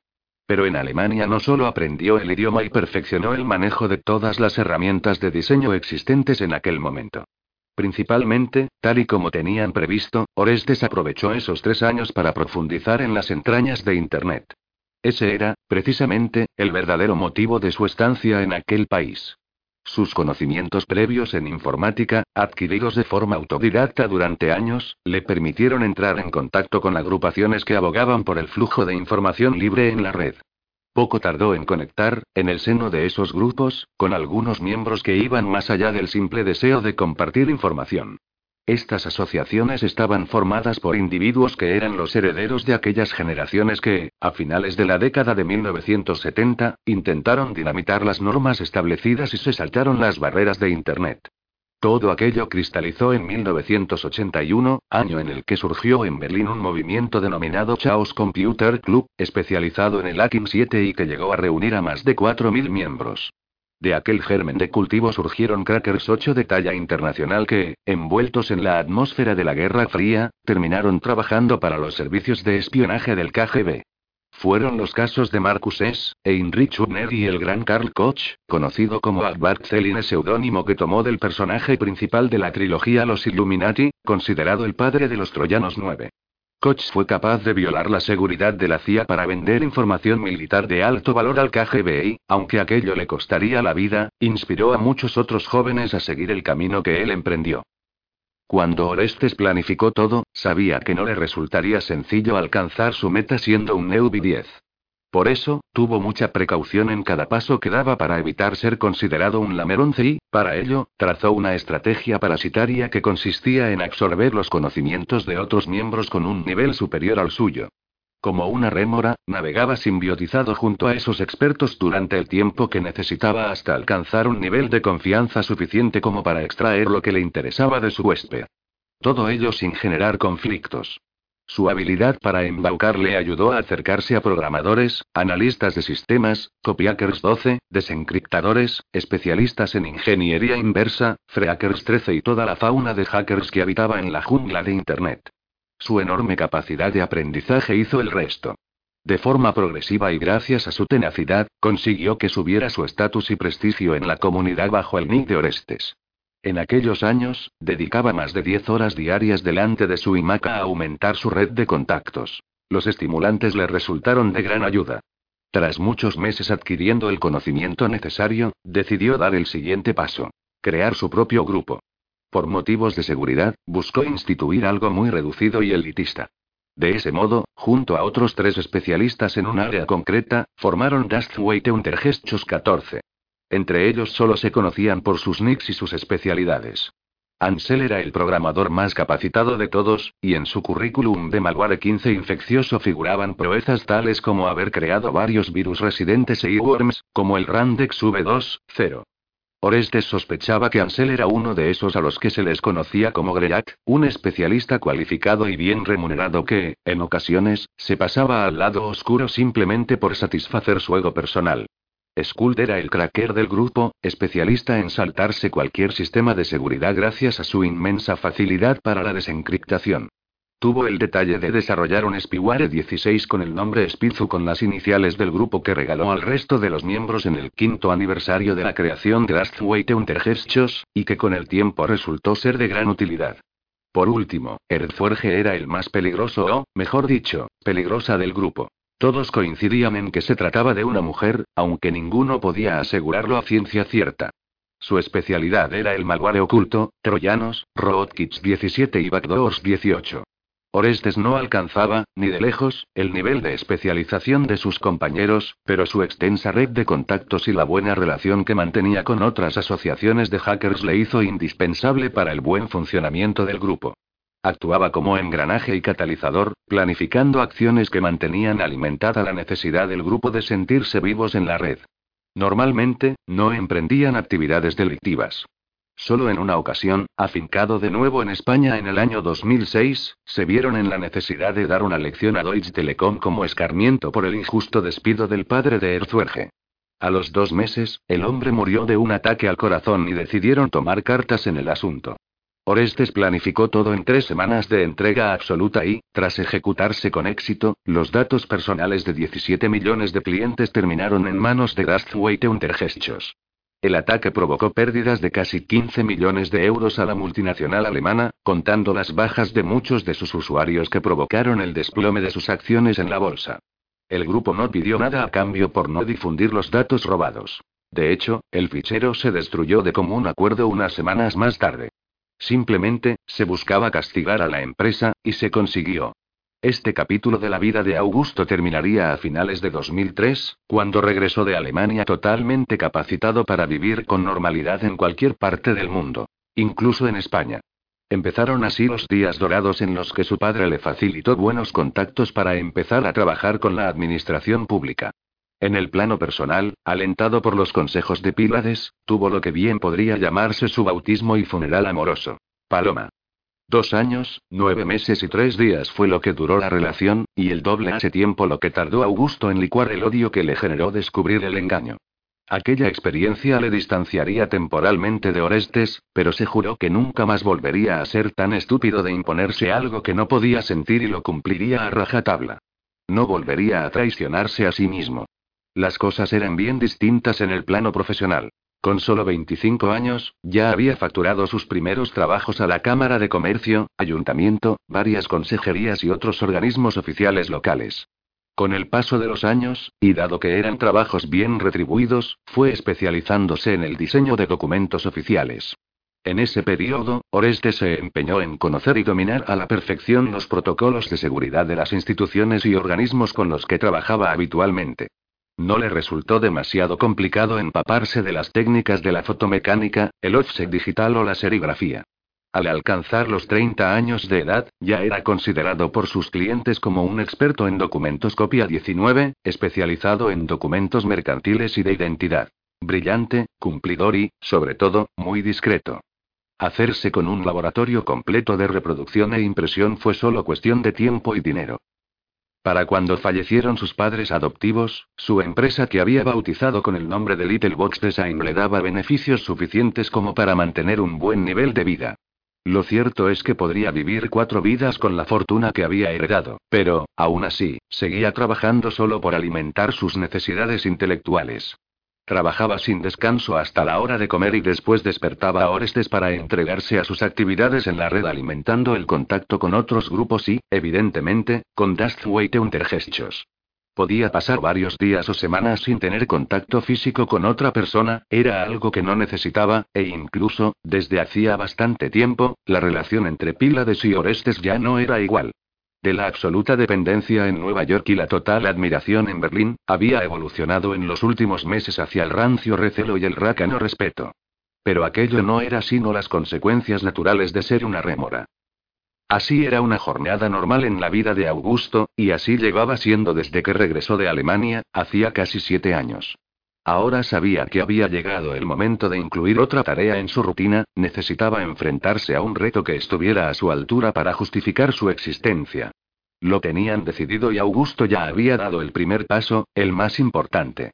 Pero en Alemania no solo aprendió el idioma y perfeccionó el manejo de todas las herramientas de diseño existentes en aquel momento. Principalmente, tal y como tenían previsto, Orestes aprovechó esos tres años para profundizar en las entrañas de Internet. Ese era, precisamente, el verdadero motivo de su estancia en aquel país. Sus conocimientos previos en informática, adquiridos de forma autodidacta durante años, le permitieron entrar en contacto con agrupaciones que abogaban por el flujo de información libre en la red. Poco tardó en conectar, en el seno de esos grupos, con algunos miembros que iban más allá del simple deseo de compartir información. Estas asociaciones estaban formadas por individuos que eran los herederos de aquellas generaciones que, a finales de la década de 1970, intentaron dinamitar las normas establecidas y se saltaron las barreras de Internet. Todo aquello cristalizó en 1981, año en el que surgió en Berlín un movimiento denominado Chaos Computer Club, especializado en el Hacking 7 y que llegó a reunir a más de 4.000 miembros. De aquel germen de cultivo surgieron crackers 8 de talla internacional que, envueltos en la atmósfera de la Guerra Fría, terminaron trabajando para los servicios de espionaje del KGB. Fueron los casos de Marcus S., Heinrich Hubner y el gran Karl Koch, conocido como Agbart Zelin, seudónimo que tomó del personaje principal de la trilogía Los Illuminati, considerado el padre de los Troyanos 9. Koch fue capaz de violar la seguridad de la CIA para vender información militar de alto valor al KGB aunque aquello le costaría la vida, inspiró a muchos otros jóvenes a seguir el camino que él emprendió. Cuando Orestes planificó todo, sabía que no le resultaría sencillo alcanzar su meta siendo un Neubi 10. Por eso, tuvo mucha precaución en cada paso que daba para evitar ser considerado un lameronce y, para ello, trazó una estrategia parasitaria que consistía en absorber los conocimientos de otros miembros con un nivel superior al suyo. Como una rémora, navegaba simbiotizado junto a esos expertos durante el tiempo que necesitaba hasta alcanzar un nivel de confianza suficiente como para extraer lo que le interesaba de su huésped. Todo ello sin generar conflictos. Su habilidad para embaucar le ayudó a acercarse a programadores, analistas de sistemas, copiackers 12, desencriptadores, especialistas en ingeniería inversa, freakers 13 y toda la fauna de hackers que habitaba en la jungla de Internet. Su enorme capacidad de aprendizaje hizo el resto. De forma progresiva y gracias a su tenacidad, consiguió que subiera su estatus y prestigio en la comunidad bajo el nick de Orestes. En aquellos años, dedicaba más de 10 horas diarias delante de su imaca a aumentar su red de contactos. Los estimulantes le resultaron de gran ayuda. Tras muchos meses adquiriendo el conocimiento necesario, decidió dar el siguiente paso. Crear su propio grupo. Por motivos de seguridad, buscó instituir algo muy reducido y elitista. De ese modo, junto a otros tres especialistas en un área concreta, formaron Dastwaite Untergestos 14. Entre ellos solo se conocían por sus nicks y sus especialidades. Ansel era el programador más capacitado de todos, y en su currículum de malware 15 infeccioso figuraban proezas tales como haber creado varios virus residentes e worms, como el Randex V2.0. Orestes sospechaba que Ansel era uno de esos a los que se les conocía como Greyat, un especialista cualificado y bien remunerado que, en ocasiones, se pasaba al lado oscuro simplemente por satisfacer su ego personal. Skuld era el cracker del grupo, especialista en saltarse cualquier sistema de seguridad gracias a su inmensa facilidad para la desencriptación. Tuvo el detalle de desarrollar un spyware 16 con el nombre Spizu con las iniciales del grupo que regaló al resto de los miembros en el quinto aniversario de la creación de Astweight Untergestos, y que con el tiempo resultó ser de gran utilidad. Por último, Erzfuerge era el más peligroso o, mejor dicho, peligrosa del grupo. Todos coincidían en que se trataba de una mujer, aunque ninguno podía asegurarlo a ciencia cierta. Su especialidad era el malware oculto, troyanos, rootkits 17 y backdoors 18. Orestes no alcanzaba, ni de lejos, el nivel de especialización de sus compañeros, pero su extensa red de contactos y la buena relación que mantenía con otras asociaciones de hackers le hizo indispensable para el buen funcionamiento del grupo. Actuaba como engranaje y catalizador, planificando acciones que mantenían alimentada la necesidad del grupo de sentirse vivos en la red. Normalmente, no emprendían actividades delictivas. Solo en una ocasión, afincado de nuevo en España en el año 2006, se vieron en la necesidad de dar una lección a Deutsche Telekom como escarmiento por el injusto despido del padre de Erzuerge. A los dos meses, el hombre murió de un ataque al corazón y decidieron tomar cartas en el asunto. Orestes planificó todo en tres semanas de entrega absoluta y, tras ejecutarse con éxito, los datos personales de 17 millones de clientes terminaron en manos de Gastweight Untergestos. El ataque provocó pérdidas de casi 15 millones de euros a la multinacional alemana, contando las bajas de muchos de sus usuarios que provocaron el desplome de sus acciones en la bolsa. El grupo no pidió nada a cambio por no difundir los datos robados. De hecho, el fichero se destruyó de común acuerdo unas semanas más tarde. Simplemente, se buscaba castigar a la empresa, y se consiguió. Este capítulo de la vida de Augusto terminaría a finales de 2003, cuando regresó de Alemania totalmente capacitado para vivir con normalidad en cualquier parte del mundo, incluso en España. Empezaron así los días dorados en los que su padre le facilitó buenos contactos para empezar a trabajar con la administración pública. En el plano personal, alentado por los consejos de Pílades, tuvo lo que bien podría llamarse su bautismo y funeral amoroso. Paloma. Dos años, nueve meses y tres días fue lo que duró la relación, y el doble ese tiempo lo que tardó Augusto en licuar el odio que le generó descubrir el engaño. Aquella experiencia le distanciaría temporalmente de Orestes, pero se juró que nunca más volvería a ser tan estúpido de imponerse algo que no podía sentir y lo cumpliría a rajatabla. No volvería a traicionarse a sí mismo. Las cosas eran bien distintas en el plano profesional. Con solo 25 años, ya había facturado sus primeros trabajos a la Cámara de Comercio, Ayuntamiento, varias consejerías y otros organismos oficiales locales. Con el paso de los años, y dado que eran trabajos bien retribuidos, fue especializándose en el diseño de documentos oficiales. En ese periodo, Oreste se empeñó en conocer y dominar a la perfección los protocolos de seguridad de las instituciones y organismos con los que trabajaba habitualmente. No le resultó demasiado complicado empaparse de las técnicas de la fotomecánica, el offset digital o la serigrafía. Al alcanzar los 30 años de edad, ya era considerado por sus clientes como un experto en documentos copia 19, especializado en documentos mercantiles y de identidad. Brillante, cumplidor y, sobre todo, muy discreto. Hacerse con un laboratorio completo de reproducción e impresión fue solo cuestión de tiempo y dinero. Para cuando fallecieron sus padres adoptivos, su empresa que había bautizado con el nombre de Little Box Design le daba beneficios suficientes como para mantener un buen nivel de vida. Lo cierto es que podría vivir cuatro vidas con la fortuna que había heredado, pero, aún así, seguía trabajando solo por alimentar sus necesidades intelectuales. Trabajaba sin descanso hasta la hora de comer y después despertaba a Orestes para entregarse a sus actividades en la red alimentando el contacto con otros grupos y, evidentemente, con Dustweight Untergestos. Podía pasar varios días o semanas sin tener contacto físico con otra persona, era algo que no necesitaba, e incluso, desde hacía bastante tiempo, la relación entre Pílades y Orestes ya no era igual. De la absoluta dependencia en Nueva York y la total admiración en Berlín, había evolucionado en los últimos meses hacia el rancio recelo y el rácano respeto. Pero aquello no era sino las consecuencias naturales de ser una rémora. Así era una jornada normal en la vida de Augusto, y así llevaba siendo desde que regresó de Alemania, hacía casi siete años. Ahora sabía que había llegado el momento de incluir otra tarea en su rutina, necesitaba enfrentarse a un reto que estuviera a su altura para justificar su existencia. Lo tenían decidido y Augusto ya había dado el primer paso, el más importante.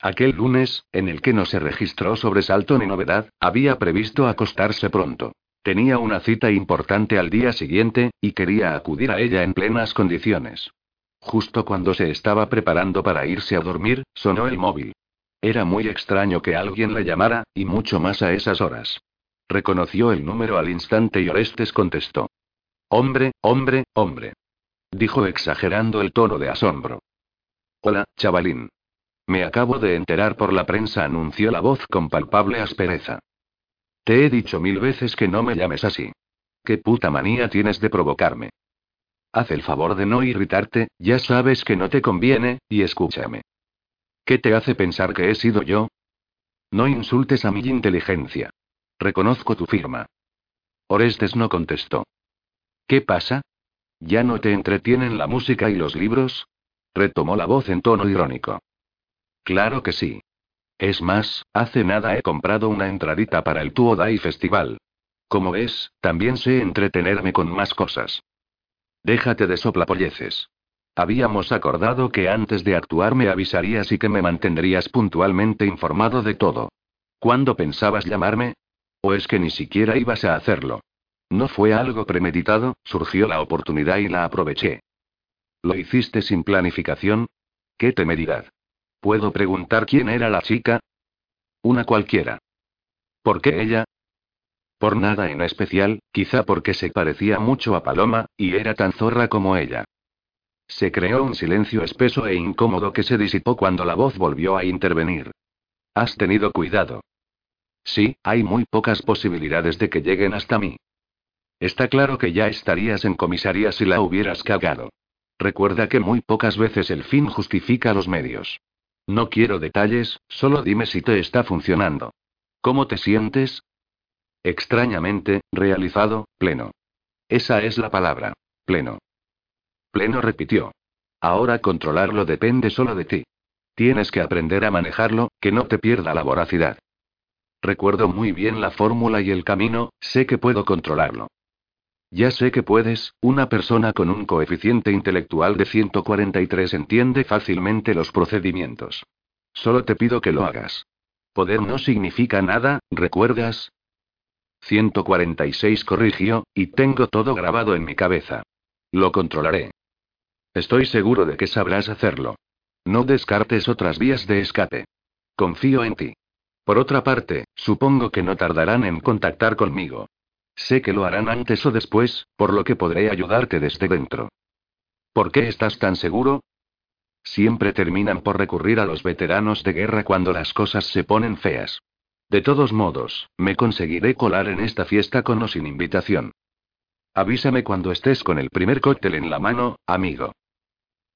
Aquel lunes, en el que no se registró sobresalto ni novedad, había previsto acostarse pronto. Tenía una cita importante al día siguiente, y quería acudir a ella en plenas condiciones. Justo cuando se estaba preparando para irse a dormir, sonó el móvil. Era muy extraño que alguien le llamara, y mucho más a esas horas. Reconoció el número al instante y Orestes contestó. Hombre, hombre, hombre. Dijo exagerando el tono de asombro. Hola, chavalín. Me acabo de enterar por la prensa, anunció la voz con palpable aspereza. Te he dicho mil veces que no me llames así. ¿Qué puta manía tienes de provocarme? Haz el favor de no irritarte, ya sabes que no te conviene, y escúchame. ¿Qué te hace pensar que he sido yo? No insultes a mi inteligencia. Reconozco tu firma. Orestes no contestó. ¿Qué pasa? ¿Ya no te entretienen la música y los libros? Retomó la voz en tono irónico. Claro que sí. Es más, hace nada he comprado una entradita para el Tuo Dai Festival. Como ves, también sé entretenerme con más cosas. Déjate de soplapolleces. Habíamos acordado que antes de actuar me avisarías y que me mantendrías puntualmente informado de todo. ¿Cuándo pensabas llamarme? ¿O es que ni siquiera ibas a hacerlo? No fue algo premeditado, surgió la oportunidad y la aproveché. ¿Lo hiciste sin planificación? ¡Qué temeridad! ¿Puedo preguntar quién era la chica? Una cualquiera. ¿Por qué ella? Por nada en especial, quizá porque se parecía mucho a Paloma, y era tan zorra como ella. Se creó un silencio espeso e incómodo que se disipó cuando la voz volvió a intervenir. Has tenido cuidado. Sí, hay muy pocas posibilidades de que lleguen hasta mí. Está claro que ya estarías en comisaría si la hubieras cagado. Recuerda que muy pocas veces el fin justifica los medios. No quiero detalles, solo dime si te está funcionando. ¿Cómo te sientes? Extrañamente, realizado, pleno. Esa es la palabra. Pleno. Pleno repitió. Ahora controlarlo depende solo de ti. Tienes que aprender a manejarlo, que no te pierda la voracidad. Recuerdo muy bien la fórmula y el camino, sé que puedo controlarlo. Ya sé que puedes, una persona con un coeficiente intelectual de 143 entiende fácilmente los procedimientos. Solo te pido que lo hagas. Poder no significa nada, ¿recuerdas? 146 corrigió, y tengo todo grabado en mi cabeza. Lo controlaré. Estoy seguro de que sabrás hacerlo. No descartes otras vías de escape. Confío en ti. Por otra parte, supongo que no tardarán en contactar conmigo. Sé que lo harán antes o después, por lo que podré ayudarte desde dentro. ¿Por qué estás tan seguro? Siempre terminan por recurrir a los veteranos de guerra cuando las cosas se ponen feas. De todos modos, me conseguiré colar en esta fiesta con o sin invitación. Avísame cuando estés con el primer cóctel en la mano, amigo.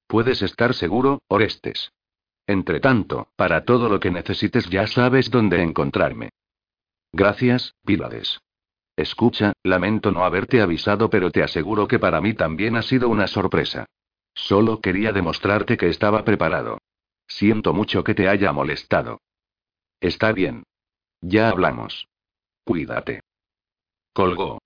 Puedes estar seguro, Orestes. Entre tanto, para todo lo que necesites ya sabes dónde encontrarme. Gracias, Pílades. Escucha, lamento no haberte avisado, pero te aseguro que para mí también ha sido una sorpresa. Solo quería demostrarte que estaba preparado. Siento mucho que te haya molestado. Está bien. Ya hablamos. Cuídate. Colgó.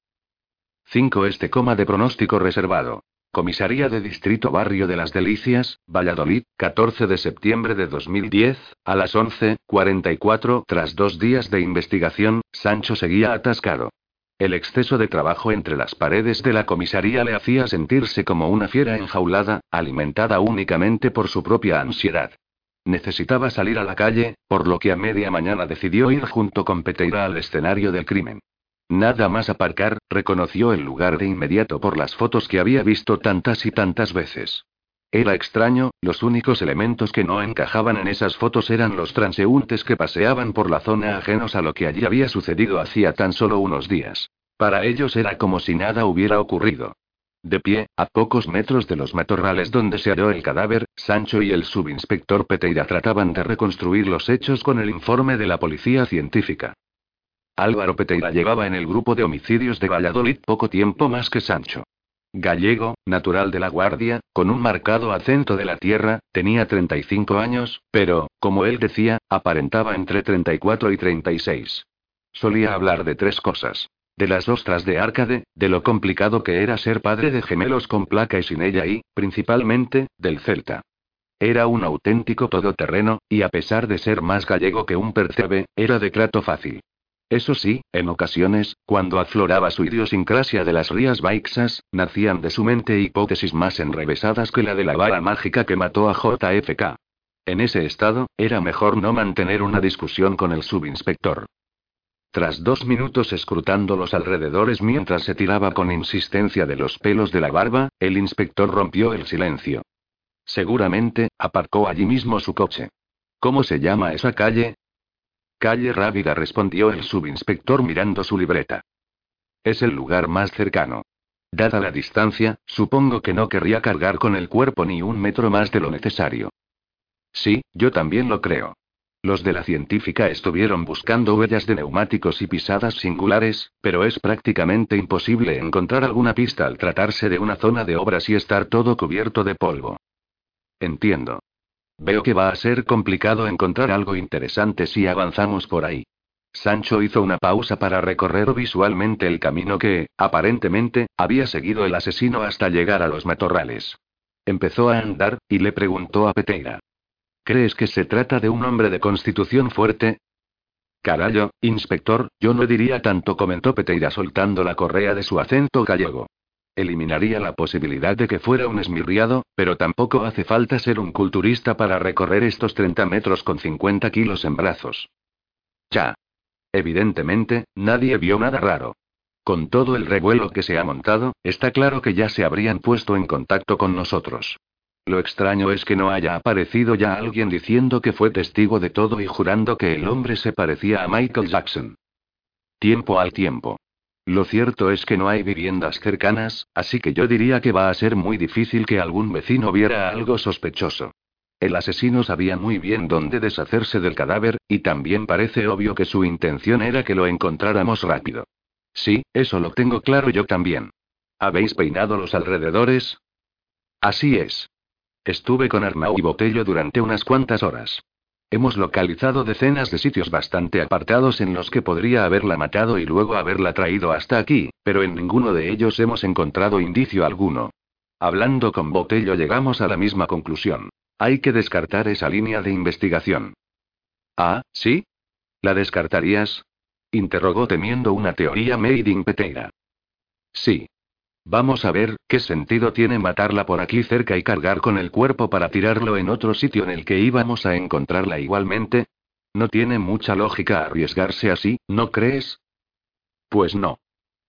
5 Este coma de pronóstico reservado. Comisaría de Distrito Barrio de las Delicias, Valladolid, 14 de septiembre de 2010, a las 11.44. Tras dos días de investigación, Sancho seguía atascado. El exceso de trabajo entre las paredes de la comisaría le hacía sentirse como una fiera enjaulada, alimentada únicamente por su propia ansiedad. Necesitaba salir a la calle, por lo que a media mañana decidió ir junto con Peteira al escenario del crimen. Nada más aparcar, reconoció el lugar de inmediato por las fotos que había visto tantas y tantas veces. Era extraño, los únicos elementos que no encajaban en esas fotos eran los transeúntes que paseaban por la zona ajenos a lo que allí había sucedido hacía tan solo unos días. Para ellos era como si nada hubiera ocurrido. De pie, a pocos metros de los matorrales donde se halló el cadáver, Sancho y el subinspector Peteira trataban de reconstruir los hechos con el informe de la policía científica. Álvaro Peteira llevaba en el grupo de homicidios de Valladolid poco tiempo más que Sancho. Gallego, natural de la Guardia, con un marcado acento de la tierra, tenía 35 años, pero, como él decía, aparentaba entre 34 y 36. Solía hablar de tres cosas. De las ostras de Árcade, de lo complicado que era ser padre de gemelos con placa y sin ella y, principalmente, del Celta. Era un auténtico todoterreno, y a pesar de ser más gallego que un percebe, era de trato fácil. Eso sí, en ocasiones, cuando afloraba su idiosincrasia de las rías Baixas, nacían de su mente hipótesis más enrevesadas que la de la vara mágica que mató a JFK. En ese estado, era mejor no mantener una discusión con el subinspector. Tras dos minutos escrutando los alrededores mientras se tiraba con insistencia de los pelos de la barba, el inspector rompió el silencio. Seguramente, aparcó allí mismo su coche. ¿Cómo se llama esa calle? Calle Rábida respondió el subinspector mirando su libreta. Es el lugar más cercano. Dada la distancia, supongo que no querría cargar con el cuerpo ni un metro más de lo necesario. Sí, yo también lo creo. Los de la científica estuvieron buscando huellas de neumáticos y pisadas singulares, pero es prácticamente imposible encontrar alguna pista al tratarse de una zona de obras y estar todo cubierto de polvo. Entiendo. Veo que va a ser complicado encontrar algo interesante si avanzamos por ahí. Sancho hizo una pausa para recorrer visualmente el camino que, aparentemente, había seguido el asesino hasta llegar a los matorrales. Empezó a andar, y le preguntó a Peteira. ¿Crees que se trata de un hombre de constitución fuerte? Carallo, inspector, yo no diría tanto, comentó Peteira soltando la correa de su acento gallego. Eliminaría la posibilidad de que fuera un esmirriado, pero tampoco hace falta ser un culturista para recorrer estos 30 metros con 50 kilos en brazos. Ya. Evidentemente, nadie vio nada raro. Con todo el revuelo que se ha montado, está claro que ya se habrían puesto en contacto con nosotros. Lo extraño es que no haya aparecido ya alguien diciendo que fue testigo de todo y jurando que el hombre se parecía a Michael Jackson. Tiempo al tiempo. Lo cierto es que no hay viviendas cercanas, así que yo diría que va a ser muy difícil que algún vecino viera algo sospechoso. El asesino sabía muy bien dónde deshacerse del cadáver, y también parece obvio que su intención era que lo encontráramos rápido. Sí, eso lo tengo claro yo también. ¿Habéis peinado los alrededores? Así es. Estuve con Armau y Botello durante unas cuantas horas. Hemos localizado decenas de sitios bastante apartados en los que podría haberla matado y luego haberla traído hasta aquí, pero en ninguno de ellos hemos encontrado indicio alguno. Hablando con Botello llegamos a la misma conclusión. Hay que descartar esa línea de investigación. Ah, ¿sí? ¿La descartarías? Interrogó temiendo una teoría made in Peteira. Sí. Vamos a ver, ¿qué sentido tiene matarla por aquí cerca y cargar con el cuerpo para tirarlo en otro sitio en el que íbamos a encontrarla igualmente? No tiene mucha lógica arriesgarse así, ¿no crees? Pues no.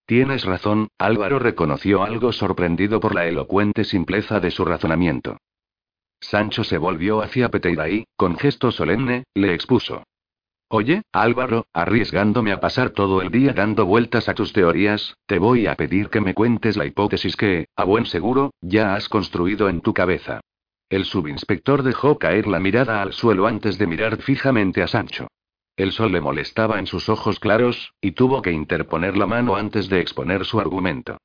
Tienes razón, Álvaro reconoció algo sorprendido por la elocuente simpleza de su razonamiento. Sancho se volvió hacia Peteira y, con gesto solemne, le expuso. Oye, Álvaro, arriesgándome a pasar todo el día dando vueltas a tus teorías, te voy a pedir que me cuentes la hipótesis que, a buen seguro, ya has construido en tu cabeza. El subinspector dejó caer la mirada al suelo antes de mirar fijamente a Sancho. El sol le molestaba en sus ojos claros, y tuvo que interponer la mano antes de exponer su argumento.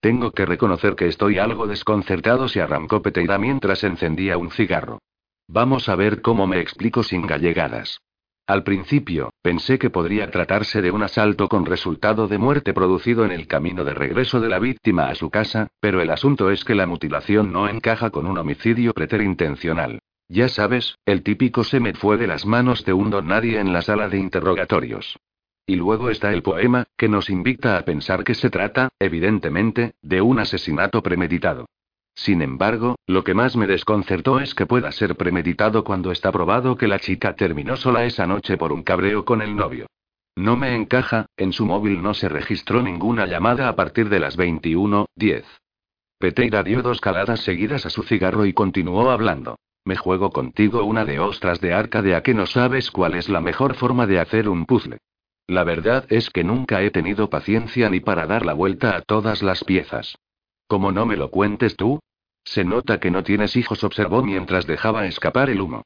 Tengo que reconocer que estoy algo desconcertado, se arrancó Peteira mientras encendía un cigarro. Vamos a ver cómo me explico sin gallegadas. Al principio, pensé que podría tratarse de un asalto con resultado de muerte producido en el camino de regreso de la víctima a su casa, pero el asunto es que la mutilación no encaja con un homicidio preterintencional. Ya sabes, el típico se me fue de las manos de un don nadie en la sala de interrogatorios. Y luego está el poema, que nos invita a pensar que se trata, evidentemente, de un asesinato premeditado. Sin embargo, lo que más me desconcertó es que pueda ser premeditado cuando está probado que la chica terminó sola esa noche por un cabreo con el novio. No me encaja, en su móvil no se registró ninguna llamada a partir de las 21:10. Peteira dio dos caladas seguidas a su cigarro y continuó hablando. Me juego contigo una de ostras de arca de a que no sabes cuál es la mejor forma de hacer un puzzle. La verdad es que nunca he tenido paciencia ni para dar la vuelta a todas las piezas. Como no me lo cuentes tú? Se nota que no tienes hijos, observó mientras dejaba escapar el humo.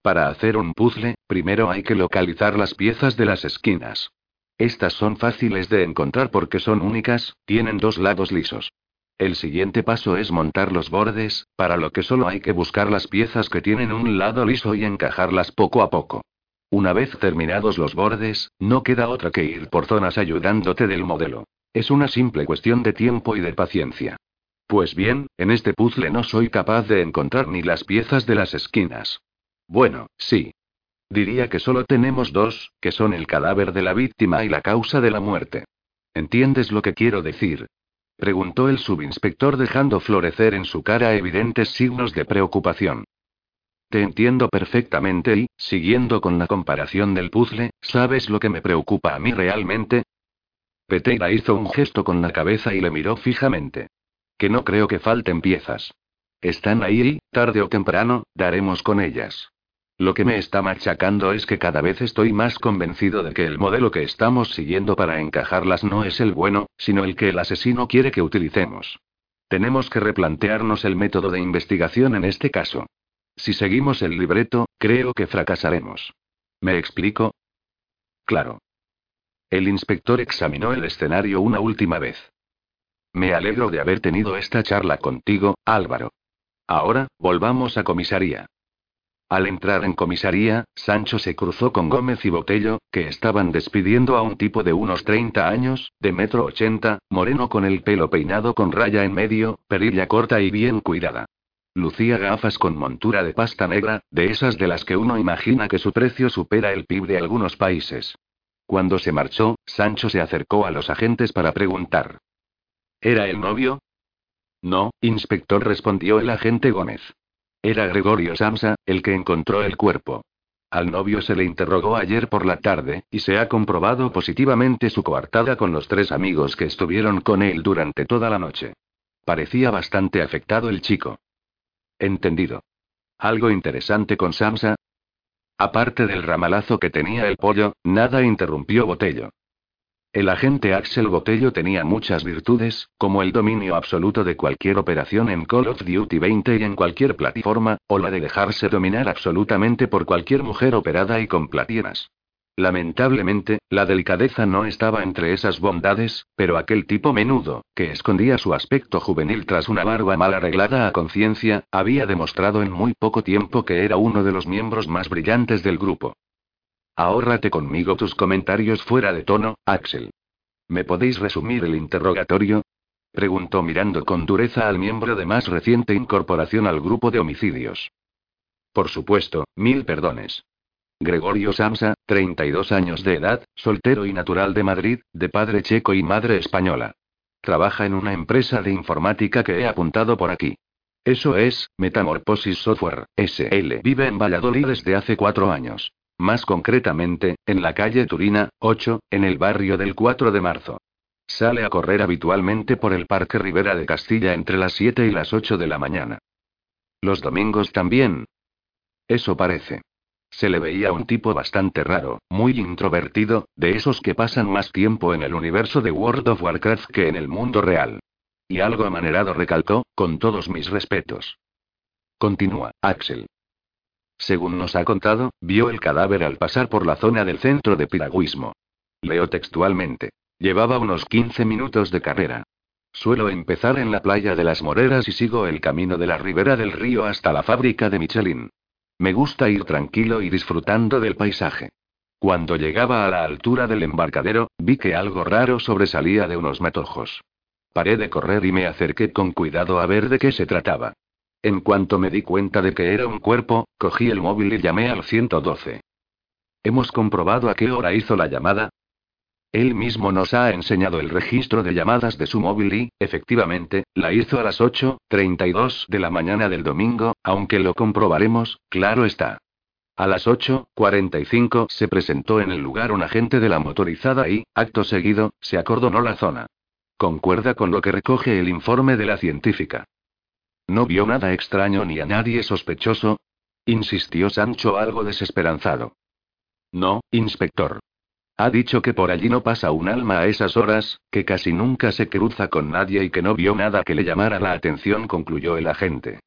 Para hacer un puzzle, primero hay que localizar las piezas de las esquinas. Estas son fáciles de encontrar porque son únicas, tienen dos lados lisos. El siguiente paso es montar los bordes, para lo que solo hay que buscar las piezas que tienen un lado liso y encajarlas poco a poco. Una vez terminados los bordes, no queda otra que ir por zonas ayudándote del modelo. Es una simple cuestión de tiempo y de paciencia. Pues bien, en este puzzle no soy capaz de encontrar ni las piezas de las esquinas. Bueno, sí. Diría que solo tenemos dos, que son el cadáver de la víctima y la causa de la muerte. ¿Entiendes lo que quiero decir? Preguntó el subinspector dejando florecer en su cara evidentes signos de preocupación. Te entiendo perfectamente y, siguiendo con la comparación del puzzle, ¿sabes lo que me preocupa a mí realmente? Peteira hizo un gesto con la cabeza y le miró fijamente. Que no creo que falten piezas. Están ahí y, tarde o temprano, daremos con ellas. Lo que me está machacando es que cada vez estoy más convencido de que el modelo que estamos siguiendo para encajarlas no es el bueno, sino el que el asesino quiere que utilicemos. Tenemos que replantearnos el método de investigación en este caso. Si seguimos el libreto, creo que fracasaremos. ¿Me explico? Claro. El inspector examinó el escenario una última vez. Me alegro de haber tenido esta charla contigo, Álvaro. Ahora, volvamos a comisaría. Al entrar en comisaría, Sancho se cruzó con Gómez y Botello, que estaban despidiendo a un tipo de unos 30 años, de metro ochenta, moreno con el pelo peinado con raya en medio, perilla corta y bien cuidada. Lucía gafas con montura de pasta negra, de esas de las que uno imagina que su precio supera el PIB de algunos países. Cuando se marchó, Sancho se acercó a los agentes para preguntar. ¿Era el novio? No, inspector, respondió el agente Gómez. Era Gregorio Samsa, el que encontró el cuerpo. Al novio se le interrogó ayer por la tarde, y se ha comprobado positivamente su coartada con los tres amigos que estuvieron con él durante toda la noche. Parecía bastante afectado el chico. Entendido. ¿Algo interesante con Samsa? Aparte del ramalazo que tenía el pollo, nada interrumpió Botello. El agente Axel Botello tenía muchas virtudes, como el dominio absoluto de cualquier operación en Call of Duty 20 y en cualquier plataforma, o la de dejarse dominar absolutamente por cualquier mujer operada y con platinas. Lamentablemente, la delicadeza no estaba entre esas bondades, pero aquel tipo menudo, que escondía su aspecto juvenil tras una barba mal arreglada a conciencia, había demostrado en muy poco tiempo que era uno de los miembros más brillantes del grupo. Ahórrate conmigo tus comentarios fuera de tono, Axel. ¿Me podéis resumir el interrogatorio? Preguntó mirando con dureza al miembro de más reciente incorporación al grupo de homicidios. Por supuesto, mil perdones. Gregorio Samsa, 32 años de edad, soltero y natural de Madrid, de padre checo y madre española. Trabaja en una empresa de informática que he apuntado por aquí. Eso es, Metamorphosis Software, SL. Vive en Valladolid desde hace cuatro años. Más concretamente, en la calle Turina, 8, en el barrio del 4 de marzo. Sale a correr habitualmente por el Parque Rivera de Castilla entre las 7 y las 8 de la mañana. Los domingos también. Eso parece. Se le veía un tipo bastante raro, muy introvertido, de esos que pasan más tiempo en el universo de World of Warcraft que en el mundo real. Y algo amanerado recalcó, con todos mis respetos. Continúa, Axel. Según nos ha contado, vio el cadáver al pasar por la zona del centro de piragüismo. Leo textualmente. Llevaba unos 15 minutos de carrera. Suelo empezar en la playa de las Moreras y sigo el camino de la ribera del río hasta la fábrica de Michelin. Me gusta ir tranquilo y disfrutando del paisaje. Cuando llegaba a la altura del embarcadero, vi que algo raro sobresalía de unos matojos. Paré de correr y me acerqué con cuidado a ver de qué se trataba. En cuanto me di cuenta de que era un cuerpo, cogí el móvil y llamé al 112. ¿Hemos comprobado a qué hora hizo la llamada? Él mismo nos ha enseñado el registro de llamadas de su móvil y, efectivamente, la hizo a las 8.32 de la mañana del domingo, aunque lo comprobaremos, claro está. A las 8.45 se presentó en el lugar un agente de la motorizada y, acto seguido, se acordonó la zona. Concuerda con lo que recoge el informe de la científica. ¿No vio nada extraño ni a nadie sospechoso? insistió Sancho algo desesperanzado. No, inspector. Ha dicho que por allí no pasa un alma a esas horas, que casi nunca se cruza con nadie y que no vio nada que le llamara la atención, concluyó el agente.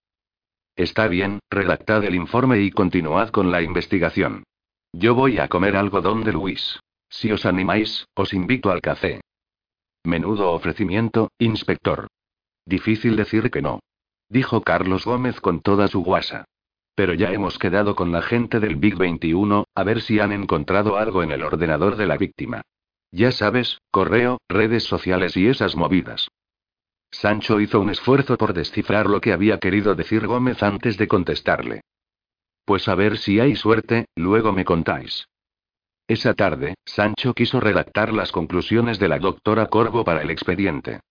Está bien, redactad el informe y continuad con la investigación. Yo voy a comer algo donde Luis. Si os animáis, os invito al café. Menudo ofrecimiento, inspector. Difícil decir que no. Dijo Carlos Gómez con toda su guasa. Pero ya hemos quedado con la gente del Big 21, a ver si han encontrado algo en el ordenador de la víctima. Ya sabes, correo, redes sociales y esas movidas. Sancho hizo un esfuerzo por descifrar lo que había querido decir Gómez antes de contestarle. Pues a ver si hay suerte, luego me contáis. Esa tarde, Sancho quiso redactar las conclusiones de la doctora Corvo para el expediente.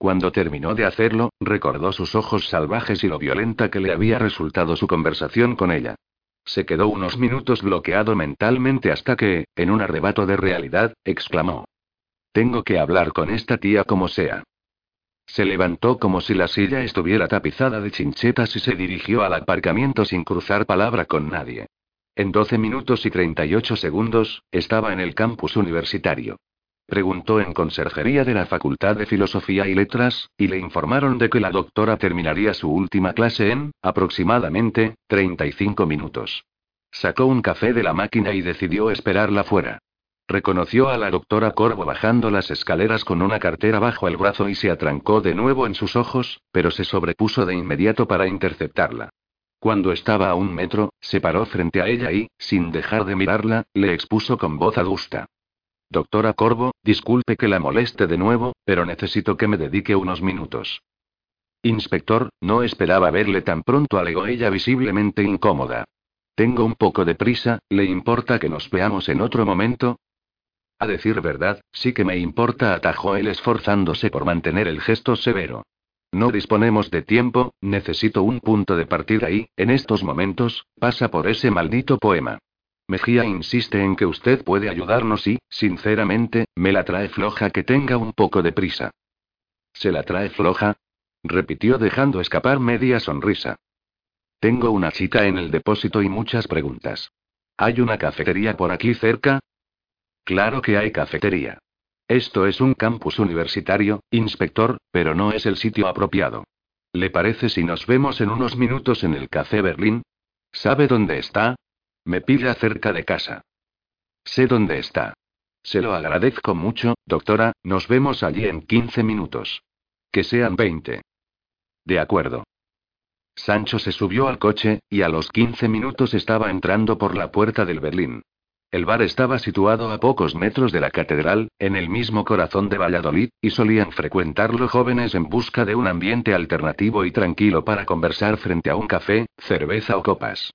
Cuando terminó de hacerlo, recordó sus ojos salvajes y lo violenta que le había resultado su conversación con ella. Se quedó unos minutos bloqueado mentalmente hasta que, en un arrebato de realidad, exclamó. Tengo que hablar con esta tía como sea. Se levantó como si la silla estuviera tapizada de chinchetas y se dirigió al aparcamiento sin cruzar palabra con nadie. En 12 minutos y 38 segundos, estaba en el campus universitario. Preguntó en conserjería de la Facultad de Filosofía y Letras, y le informaron de que la doctora terminaría su última clase en, aproximadamente, 35 minutos. Sacó un café de la máquina y decidió esperarla fuera. Reconoció a la doctora Corvo bajando las escaleras con una cartera bajo el brazo y se atrancó de nuevo en sus ojos, pero se sobrepuso de inmediato para interceptarla. Cuando estaba a un metro, se paró frente a ella y, sin dejar de mirarla, le expuso con voz adusta. Doctora Corvo, disculpe que la moleste de nuevo, pero necesito que me dedique unos minutos. Inspector, no esperaba verle tan pronto, alegó ella visiblemente incómoda. Tengo un poco de prisa, ¿le importa que nos veamos en otro momento? A decir verdad, sí que me importa, atajó él esforzándose por mantener el gesto severo. No disponemos de tiempo, necesito un punto de partida y, en estos momentos, pasa por ese maldito poema. Mejía insiste en que usted puede ayudarnos y, sinceramente, me la trae floja que tenga un poco de prisa. ¿Se la trae floja? repitió dejando escapar media sonrisa. Tengo una cita en el depósito y muchas preguntas. ¿Hay una cafetería por aquí cerca? Claro que hay cafetería. Esto es un campus universitario, inspector, pero no es el sitio apropiado. ¿Le parece si nos vemos en unos minutos en el Café Berlín? ¿Sabe dónde está? Me pilla cerca de casa. Sé dónde está. Se lo agradezco mucho, doctora, nos vemos allí en 15 minutos. Que sean 20. De acuerdo. Sancho se subió al coche, y a los 15 minutos estaba entrando por la puerta del Berlín. El bar estaba situado a pocos metros de la catedral, en el mismo corazón de Valladolid, y solían frecuentarlo jóvenes en busca de un ambiente alternativo y tranquilo para conversar frente a un café, cerveza o copas.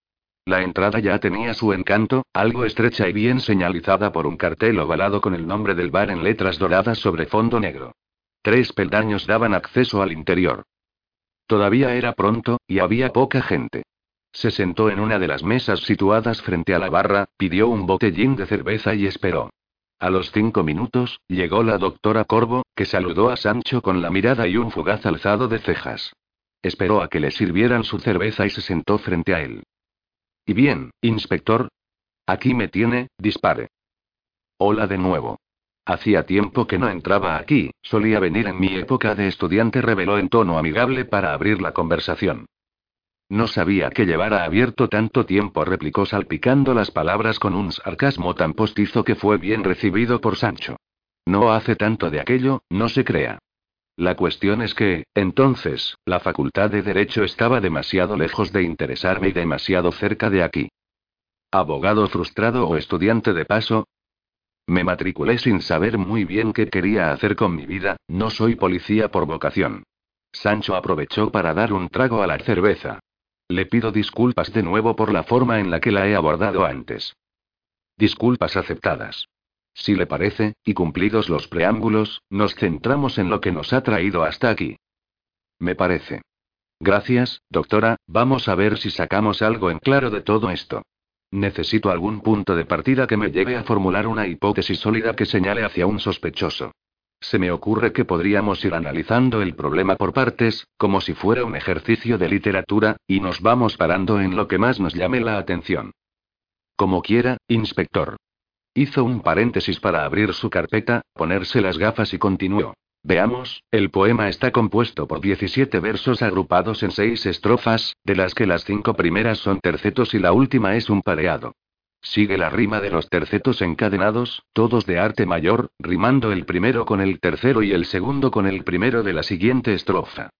La entrada ya tenía su encanto, algo estrecha y bien señalizada por un cartel ovalado con el nombre del bar en letras doradas sobre fondo negro. Tres peldaños daban acceso al interior. Todavía era pronto, y había poca gente. Se sentó en una de las mesas situadas frente a la barra, pidió un botellín de cerveza y esperó. A los cinco minutos, llegó la doctora Corvo, que saludó a Sancho con la mirada y un fugaz alzado de cejas. Esperó a que le sirvieran su cerveza y se sentó frente a él. ¿Y bien, inspector? Aquí me tiene, dispare. Hola de nuevo. Hacía tiempo que no entraba aquí, solía venir en mi época de estudiante, reveló en tono amigable para abrir la conversación. No sabía que llevara abierto tanto tiempo, replicó salpicando las palabras con un sarcasmo tan postizo que fue bien recibido por Sancho. No hace tanto de aquello, no se crea. La cuestión es que, entonces, la facultad de Derecho estaba demasiado lejos de interesarme y demasiado cerca de aquí. ¿Abogado frustrado o estudiante de paso? Me matriculé sin saber muy bien qué quería hacer con mi vida, no soy policía por vocación. Sancho aprovechó para dar un trago a la cerveza. Le pido disculpas de nuevo por la forma en la que la he abordado antes. Disculpas aceptadas. Si le parece, y cumplidos los preámbulos, nos centramos en lo que nos ha traído hasta aquí. Me parece. Gracias, doctora, vamos a ver si sacamos algo en claro de todo esto. Necesito algún punto de partida que me lleve a formular una hipótesis sólida que señale hacia un sospechoso. Se me ocurre que podríamos ir analizando el problema por partes, como si fuera un ejercicio de literatura, y nos vamos parando en lo que más nos llame la atención. Como quiera, inspector. Hizo un paréntesis para abrir su carpeta, ponerse las gafas y continuó. Veamos, el poema está compuesto por 17 versos agrupados en seis estrofas, de las que las cinco primeras son tercetos y la última es un pareado. Sigue la rima de los tercetos encadenados, todos de arte mayor, rimando el primero con el tercero y el segundo con el primero de la siguiente estrofa.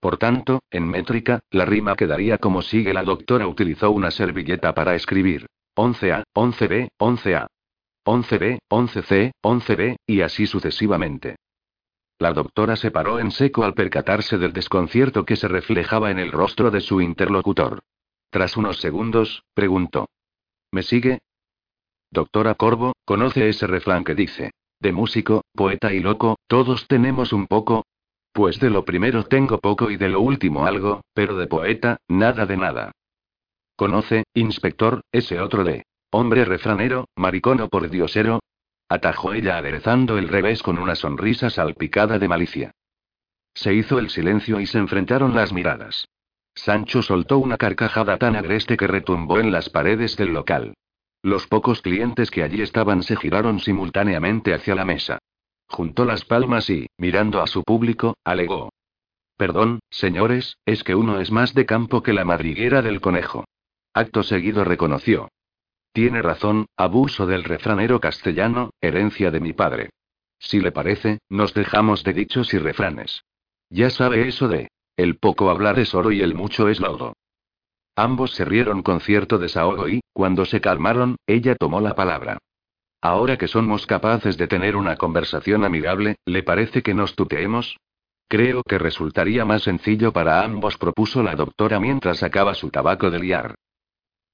Por tanto, en métrica, la rima quedaría como sigue. La doctora utilizó una servilleta para escribir 11A, 11B, 11A. 11B, 11C, 11B, y así sucesivamente. La doctora se paró en seco al percatarse del desconcierto que se reflejaba en el rostro de su interlocutor. Tras unos segundos, preguntó. ¿Me sigue? Doctora Corvo, ¿conoce ese refrán que dice? De músico, poeta y loco, todos tenemos un poco. Pues de lo primero tengo poco y de lo último algo, pero de poeta, nada de nada. ¿Conoce, inspector, ese otro de Hombre refranero, maricono por diosero. Atajó ella aderezando el revés con una sonrisa salpicada de malicia. Se hizo el silencio y se enfrentaron las miradas. Sancho soltó una carcajada tan agreste que retumbó en las paredes del local. Los pocos clientes que allí estaban se giraron simultáneamente hacia la mesa. Juntó las palmas y, mirando a su público, alegó. Perdón, señores, es que uno es más de campo que la madriguera del conejo. Acto seguido reconoció. Tiene razón, abuso del refranero castellano, herencia de mi padre. Si le parece, nos dejamos de dichos y refranes. Ya sabe eso de, el poco hablar es oro y el mucho es lodo. Ambos se rieron con cierto desahogo y, cuando se calmaron, ella tomó la palabra. Ahora que somos capaces de tener una conversación amigable, ¿le parece que nos tuteemos? Creo que resultaría más sencillo para ambos, propuso la doctora mientras sacaba su tabaco de liar.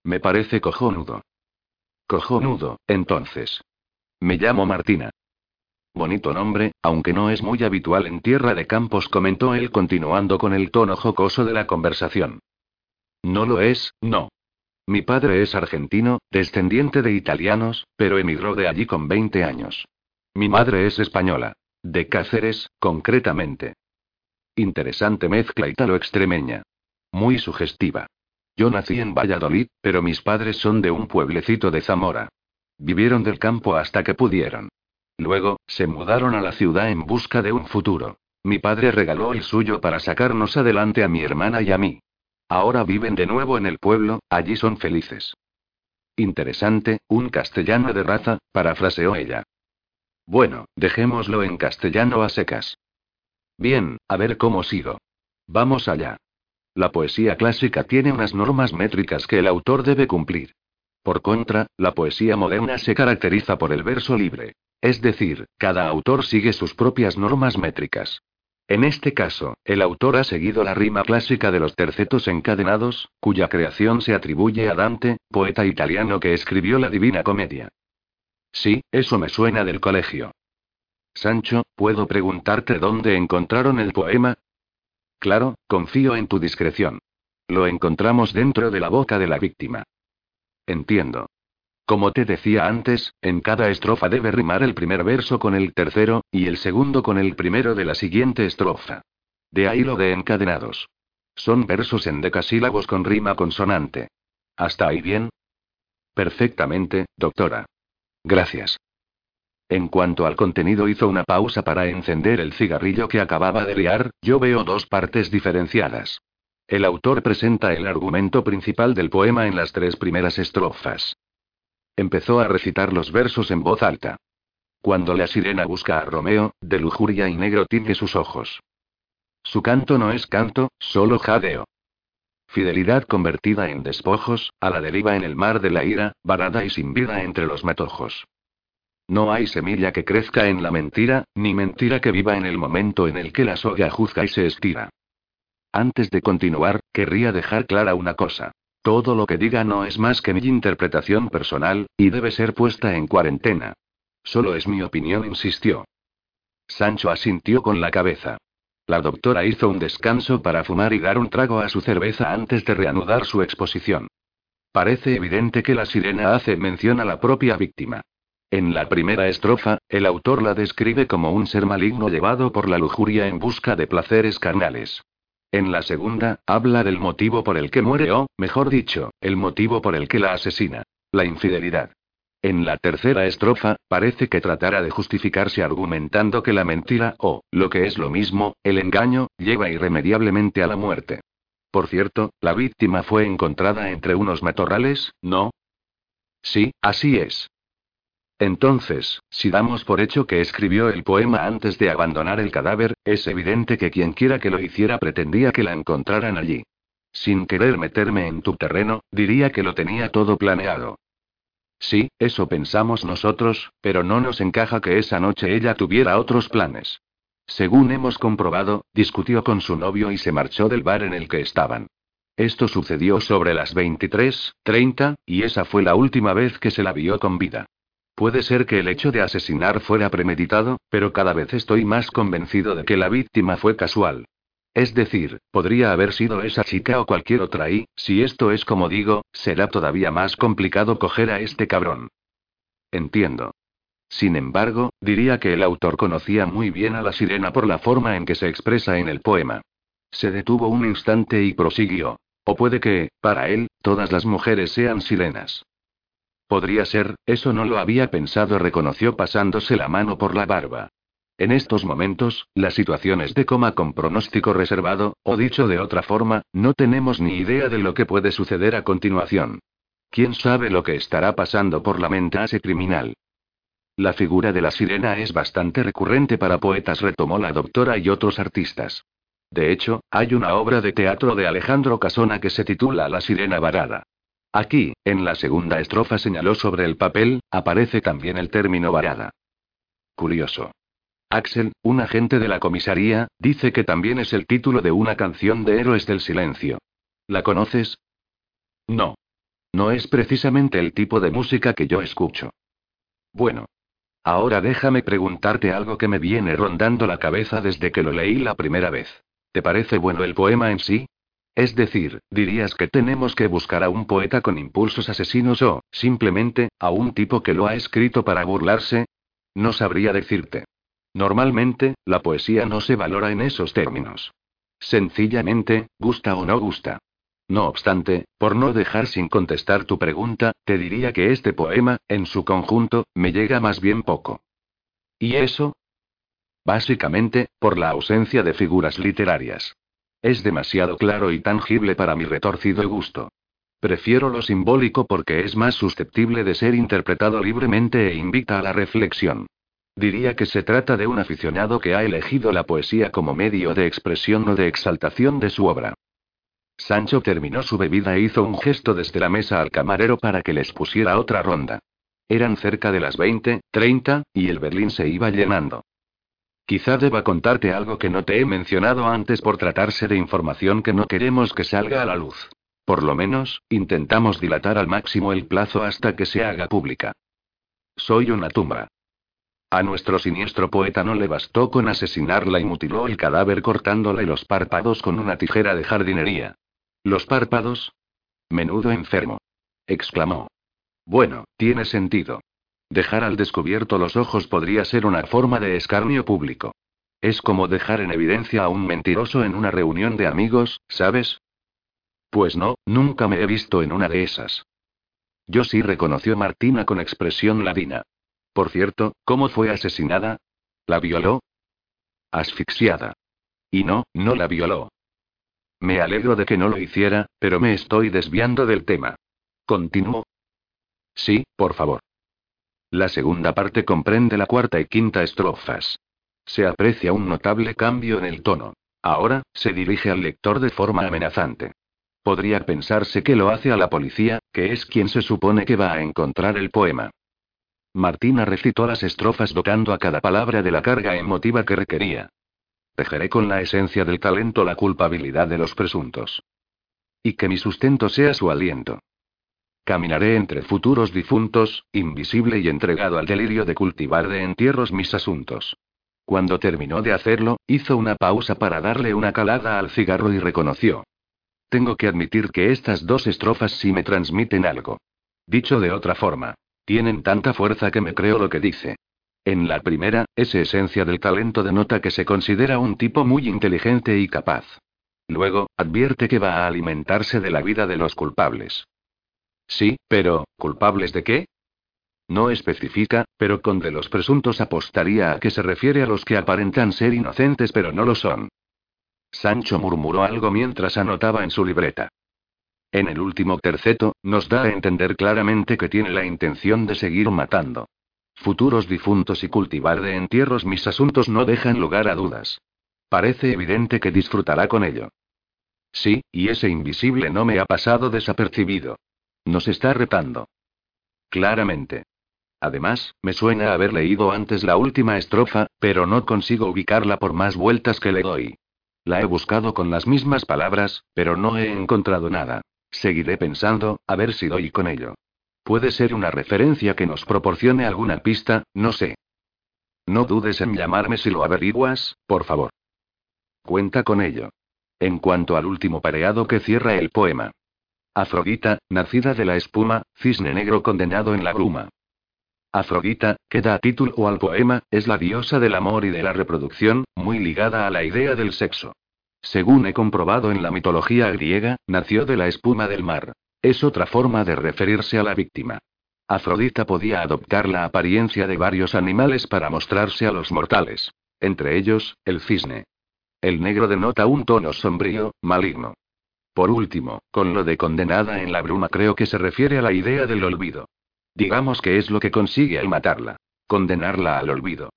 Me parece cojonudo. Cojonudo, entonces. Me llamo Martina. Bonito nombre, aunque no es muy habitual en tierra de campos, comentó él continuando con el tono jocoso de la conversación. No lo es, no. Mi padre es argentino, descendiente de italianos, pero emigró de allí con 20 años. Mi madre es española. De Cáceres, concretamente. Interesante mezcla italo-extremeña. Muy sugestiva. Yo nací en Valladolid, pero mis padres son de un pueblecito de Zamora. Vivieron del campo hasta que pudieron. Luego, se mudaron a la ciudad en busca de un futuro. Mi padre regaló el suyo para sacarnos adelante a mi hermana y a mí. Ahora viven de nuevo en el pueblo, allí son felices. Interesante, un castellano de raza, parafraseó ella. Bueno, dejémoslo en castellano a secas. Bien, a ver cómo sigo. Vamos allá. La poesía clásica tiene unas normas métricas que el autor debe cumplir. Por contra, la poesía moderna se caracteriza por el verso libre. Es decir, cada autor sigue sus propias normas métricas. En este caso, el autor ha seguido la rima clásica de los tercetos encadenados, cuya creación se atribuye a Dante, poeta italiano que escribió la Divina Comedia. Sí, eso me suena del colegio. Sancho, ¿puedo preguntarte dónde encontraron el poema? Claro, confío en tu discreción. Lo encontramos dentro de la boca de la víctima. Entiendo. Como te decía antes, en cada estrofa debe rimar el primer verso con el tercero, y el segundo con el primero de la siguiente estrofa. De ahí lo de encadenados. Son versos en decasílabos con rima consonante. ¿Hasta ahí bien? Perfectamente, doctora. Gracias. En cuanto al contenido hizo una pausa para encender el cigarrillo que acababa de liar, yo veo dos partes diferenciadas. El autor presenta el argumento principal del poema en las tres primeras estrofas. Empezó a recitar los versos en voz alta. Cuando la sirena busca a Romeo, de lujuria y negro tiñe sus ojos. Su canto no es canto, solo jadeo. Fidelidad convertida en despojos, a la deriva en el mar de la ira, varada y sin vida entre los matojos. No hay semilla que crezca en la mentira, ni mentira que viva en el momento en el que la soga juzga y se estira. Antes de continuar, querría dejar clara una cosa. Todo lo que diga no es más que mi interpretación personal, y debe ser puesta en cuarentena. Solo es mi opinión, insistió. Sancho asintió con la cabeza. La doctora hizo un descanso para fumar y dar un trago a su cerveza antes de reanudar su exposición. Parece evidente que la sirena hace mención a la propia víctima. En la primera estrofa, el autor la describe como un ser maligno llevado por la lujuria en busca de placeres carnales. En la segunda, habla del motivo por el que muere o, mejor dicho, el motivo por el que la asesina. La infidelidad. En la tercera estrofa, parece que tratara de justificarse argumentando que la mentira, o, lo que es lo mismo, el engaño, lleva irremediablemente a la muerte. Por cierto, la víctima fue encontrada entre unos matorrales, ¿no? Sí, así es. Entonces, si damos por hecho que escribió el poema antes de abandonar el cadáver, es evidente que quien quiera que lo hiciera pretendía que la encontraran allí. Sin querer meterme en tu terreno, diría que lo tenía todo planeado. Sí, eso pensamos nosotros, pero no nos encaja que esa noche ella tuviera otros planes. Según hemos comprobado, discutió con su novio y se marchó del bar en el que estaban. Esto sucedió sobre las 23:30, y esa fue la última vez que se la vio con vida. Puede ser que el hecho de asesinar fuera premeditado, pero cada vez estoy más convencido de que la víctima fue casual. Es decir, podría haber sido esa chica o cualquier otra y, si esto es como digo, será todavía más complicado coger a este cabrón. Entiendo. Sin embargo, diría que el autor conocía muy bien a la sirena por la forma en que se expresa en el poema. Se detuvo un instante y prosiguió. O puede que, para él, todas las mujeres sean sirenas. Podría ser, eso no lo había pensado, reconoció pasándose la mano por la barba. En estos momentos, la situación es de coma con pronóstico reservado, o dicho de otra forma, no tenemos ni idea de lo que puede suceder a continuación. ¿Quién sabe lo que estará pasando por la mente a ese criminal? La figura de la sirena es bastante recurrente para poetas, retomó la doctora y otros artistas. De hecho, hay una obra de teatro de Alejandro Casona que se titula La sirena varada. Aquí, en la segunda estrofa señaló sobre el papel, aparece también el término varada. Curioso. Axel, un agente de la comisaría, dice que también es el título de una canción de Héroes del Silencio. ¿La conoces? No. No es precisamente el tipo de música que yo escucho. Bueno. Ahora déjame preguntarte algo que me viene rondando la cabeza desde que lo leí la primera vez. ¿Te parece bueno el poema en sí? Es decir, dirías que tenemos que buscar a un poeta con impulsos asesinos o, simplemente, a un tipo que lo ha escrito para burlarse. No sabría decirte. Normalmente, la poesía no se valora en esos términos. Sencillamente, gusta o no gusta. No obstante, por no dejar sin contestar tu pregunta, te diría que este poema, en su conjunto, me llega más bien poco. ¿Y eso? Básicamente, por la ausencia de figuras literarias. Es demasiado claro y tangible para mi retorcido gusto. Prefiero lo simbólico porque es más susceptible de ser interpretado libremente e invita a la reflexión. Diría que se trata de un aficionado que ha elegido la poesía como medio de expresión o de exaltación de su obra. Sancho terminó su bebida e hizo un gesto desde la mesa al camarero para que les pusiera otra ronda. Eran cerca de las 20, 30, y el Berlín se iba llenando. Quizá deba contarte algo que no te he mencionado antes por tratarse de información que no queremos que salga a la luz. Por lo menos, intentamos dilatar al máximo el plazo hasta que se haga pública. Soy una tumba. A nuestro siniestro poeta no le bastó con asesinarla y mutiló el cadáver cortándole los párpados con una tijera de jardinería. ¿Los párpados? Menudo enfermo. exclamó. Bueno, tiene sentido. Dejar al descubierto los ojos podría ser una forma de escarnio público. Es como dejar en evidencia a un mentiroso en una reunión de amigos, ¿sabes? Pues no, nunca me he visto en una de esas. Yo sí reconoció Martina con expresión ladina. Por cierto, ¿cómo fue asesinada? ¿La violó? Asfixiada. Y no, no la violó. Me alegro de que no lo hiciera, pero me estoy desviando del tema. ¿Continúo? Sí, por favor. La segunda parte comprende la cuarta y quinta estrofas. Se aprecia un notable cambio en el tono. Ahora, se dirige al lector de forma amenazante. Podría pensarse que lo hace a la policía, que es quien se supone que va a encontrar el poema. Martina recitó las estrofas dotando a cada palabra de la carga emotiva que requería. Tejeré con la esencia del talento la culpabilidad de los presuntos. Y que mi sustento sea su aliento. Caminaré entre futuros difuntos, invisible y entregado al delirio de cultivar de entierros mis asuntos. Cuando terminó de hacerlo, hizo una pausa para darle una calada al cigarro y reconoció. Tengo que admitir que estas dos estrofas sí me transmiten algo. Dicho de otra forma, tienen tanta fuerza que me creo lo que dice. En la primera, esa esencia del talento denota que se considera un tipo muy inteligente y capaz. Luego, advierte que va a alimentarse de la vida de los culpables. Sí, pero, ¿culpables de qué? No especifica, pero con de los presuntos apostaría a que se refiere a los que aparentan ser inocentes pero no lo son. Sancho murmuró algo mientras anotaba en su libreta. En el último terceto, nos da a entender claramente que tiene la intención de seguir matando. Futuros difuntos y cultivar de entierros mis asuntos no dejan lugar a dudas. Parece evidente que disfrutará con ello. Sí, y ese invisible no me ha pasado desapercibido. Nos está retando. Claramente. Además, me suena haber leído antes la última estrofa, pero no consigo ubicarla por más vueltas que le doy. La he buscado con las mismas palabras, pero no he encontrado nada. Seguiré pensando, a ver si doy con ello. Puede ser una referencia que nos proporcione alguna pista, no sé. No dudes en llamarme si lo averiguas, por favor. Cuenta con ello. En cuanto al último pareado que cierra el poema. Afrodita, nacida de la espuma, cisne negro condenado en la bruma. Afrodita, que da título al poema, es la diosa del amor y de la reproducción, muy ligada a la idea del sexo. Según he comprobado en la mitología griega, nació de la espuma del mar. Es otra forma de referirse a la víctima. Afrodita podía adoptar la apariencia de varios animales para mostrarse a los mortales. Entre ellos, el cisne. El negro denota un tono sombrío, maligno. Por último, con lo de condenada en la bruma creo que se refiere a la idea del olvido. Digamos que es lo que consigue al matarla. Condenarla al olvido.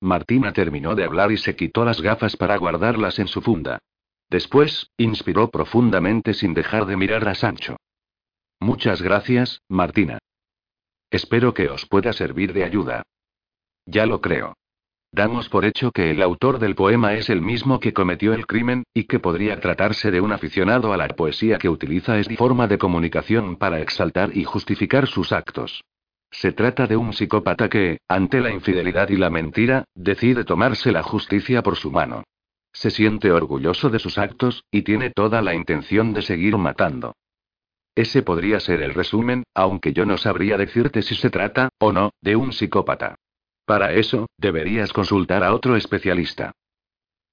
Martina terminó de hablar y se quitó las gafas para guardarlas en su funda. Después, inspiró profundamente sin dejar de mirar a Sancho. Muchas gracias, Martina. Espero que os pueda servir de ayuda. Ya lo creo. Damos por hecho que el autor del poema es el mismo que cometió el crimen, y que podría tratarse de un aficionado a la poesía que utiliza esta forma de comunicación para exaltar y justificar sus actos. Se trata de un psicópata que, ante la infidelidad y la mentira, decide tomarse la justicia por su mano. Se siente orgulloso de sus actos, y tiene toda la intención de seguir matando. Ese podría ser el resumen, aunque yo no sabría decirte si se trata, o no, de un psicópata. Para eso, deberías consultar a otro especialista.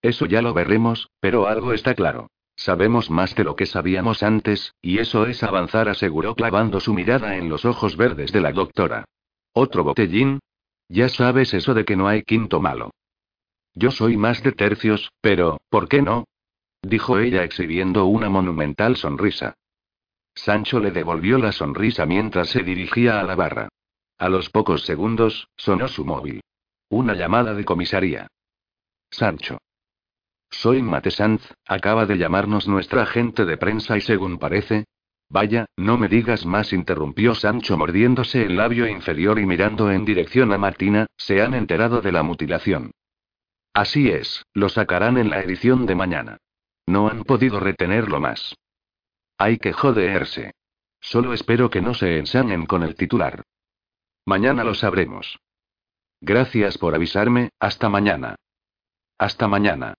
Eso ya lo veremos, pero algo está claro. Sabemos más de lo que sabíamos antes, y eso es avanzar, aseguró clavando su mirada en los ojos verdes de la doctora. ¿Otro botellín? Ya sabes eso de que no hay quinto malo. Yo soy más de tercios, pero, ¿por qué no? dijo ella exhibiendo una monumental sonrisa. Sancho le devolvió la sonrisa mientras se dirigía a la barra. A los pocos segundos, sonó su móvil. Una llamada de comisaría. Sancho. Soy Matesanz, acaba de llamarnos nuestra agente de prensa y según parece. Vaya, no me digas más, interrumpió Sancho mordiéndose el labio inferior y mirando en dirección a Martina, se han enterado de la mutilación. Así es, lo sacarán en la edición de mañana. No han podido retenerlo más. Hay que joderse. Solo espero que no se ensañen con el titular. Mañana lo sabremos. Gracias por avisarme, hasta mañana. Hasta mañana.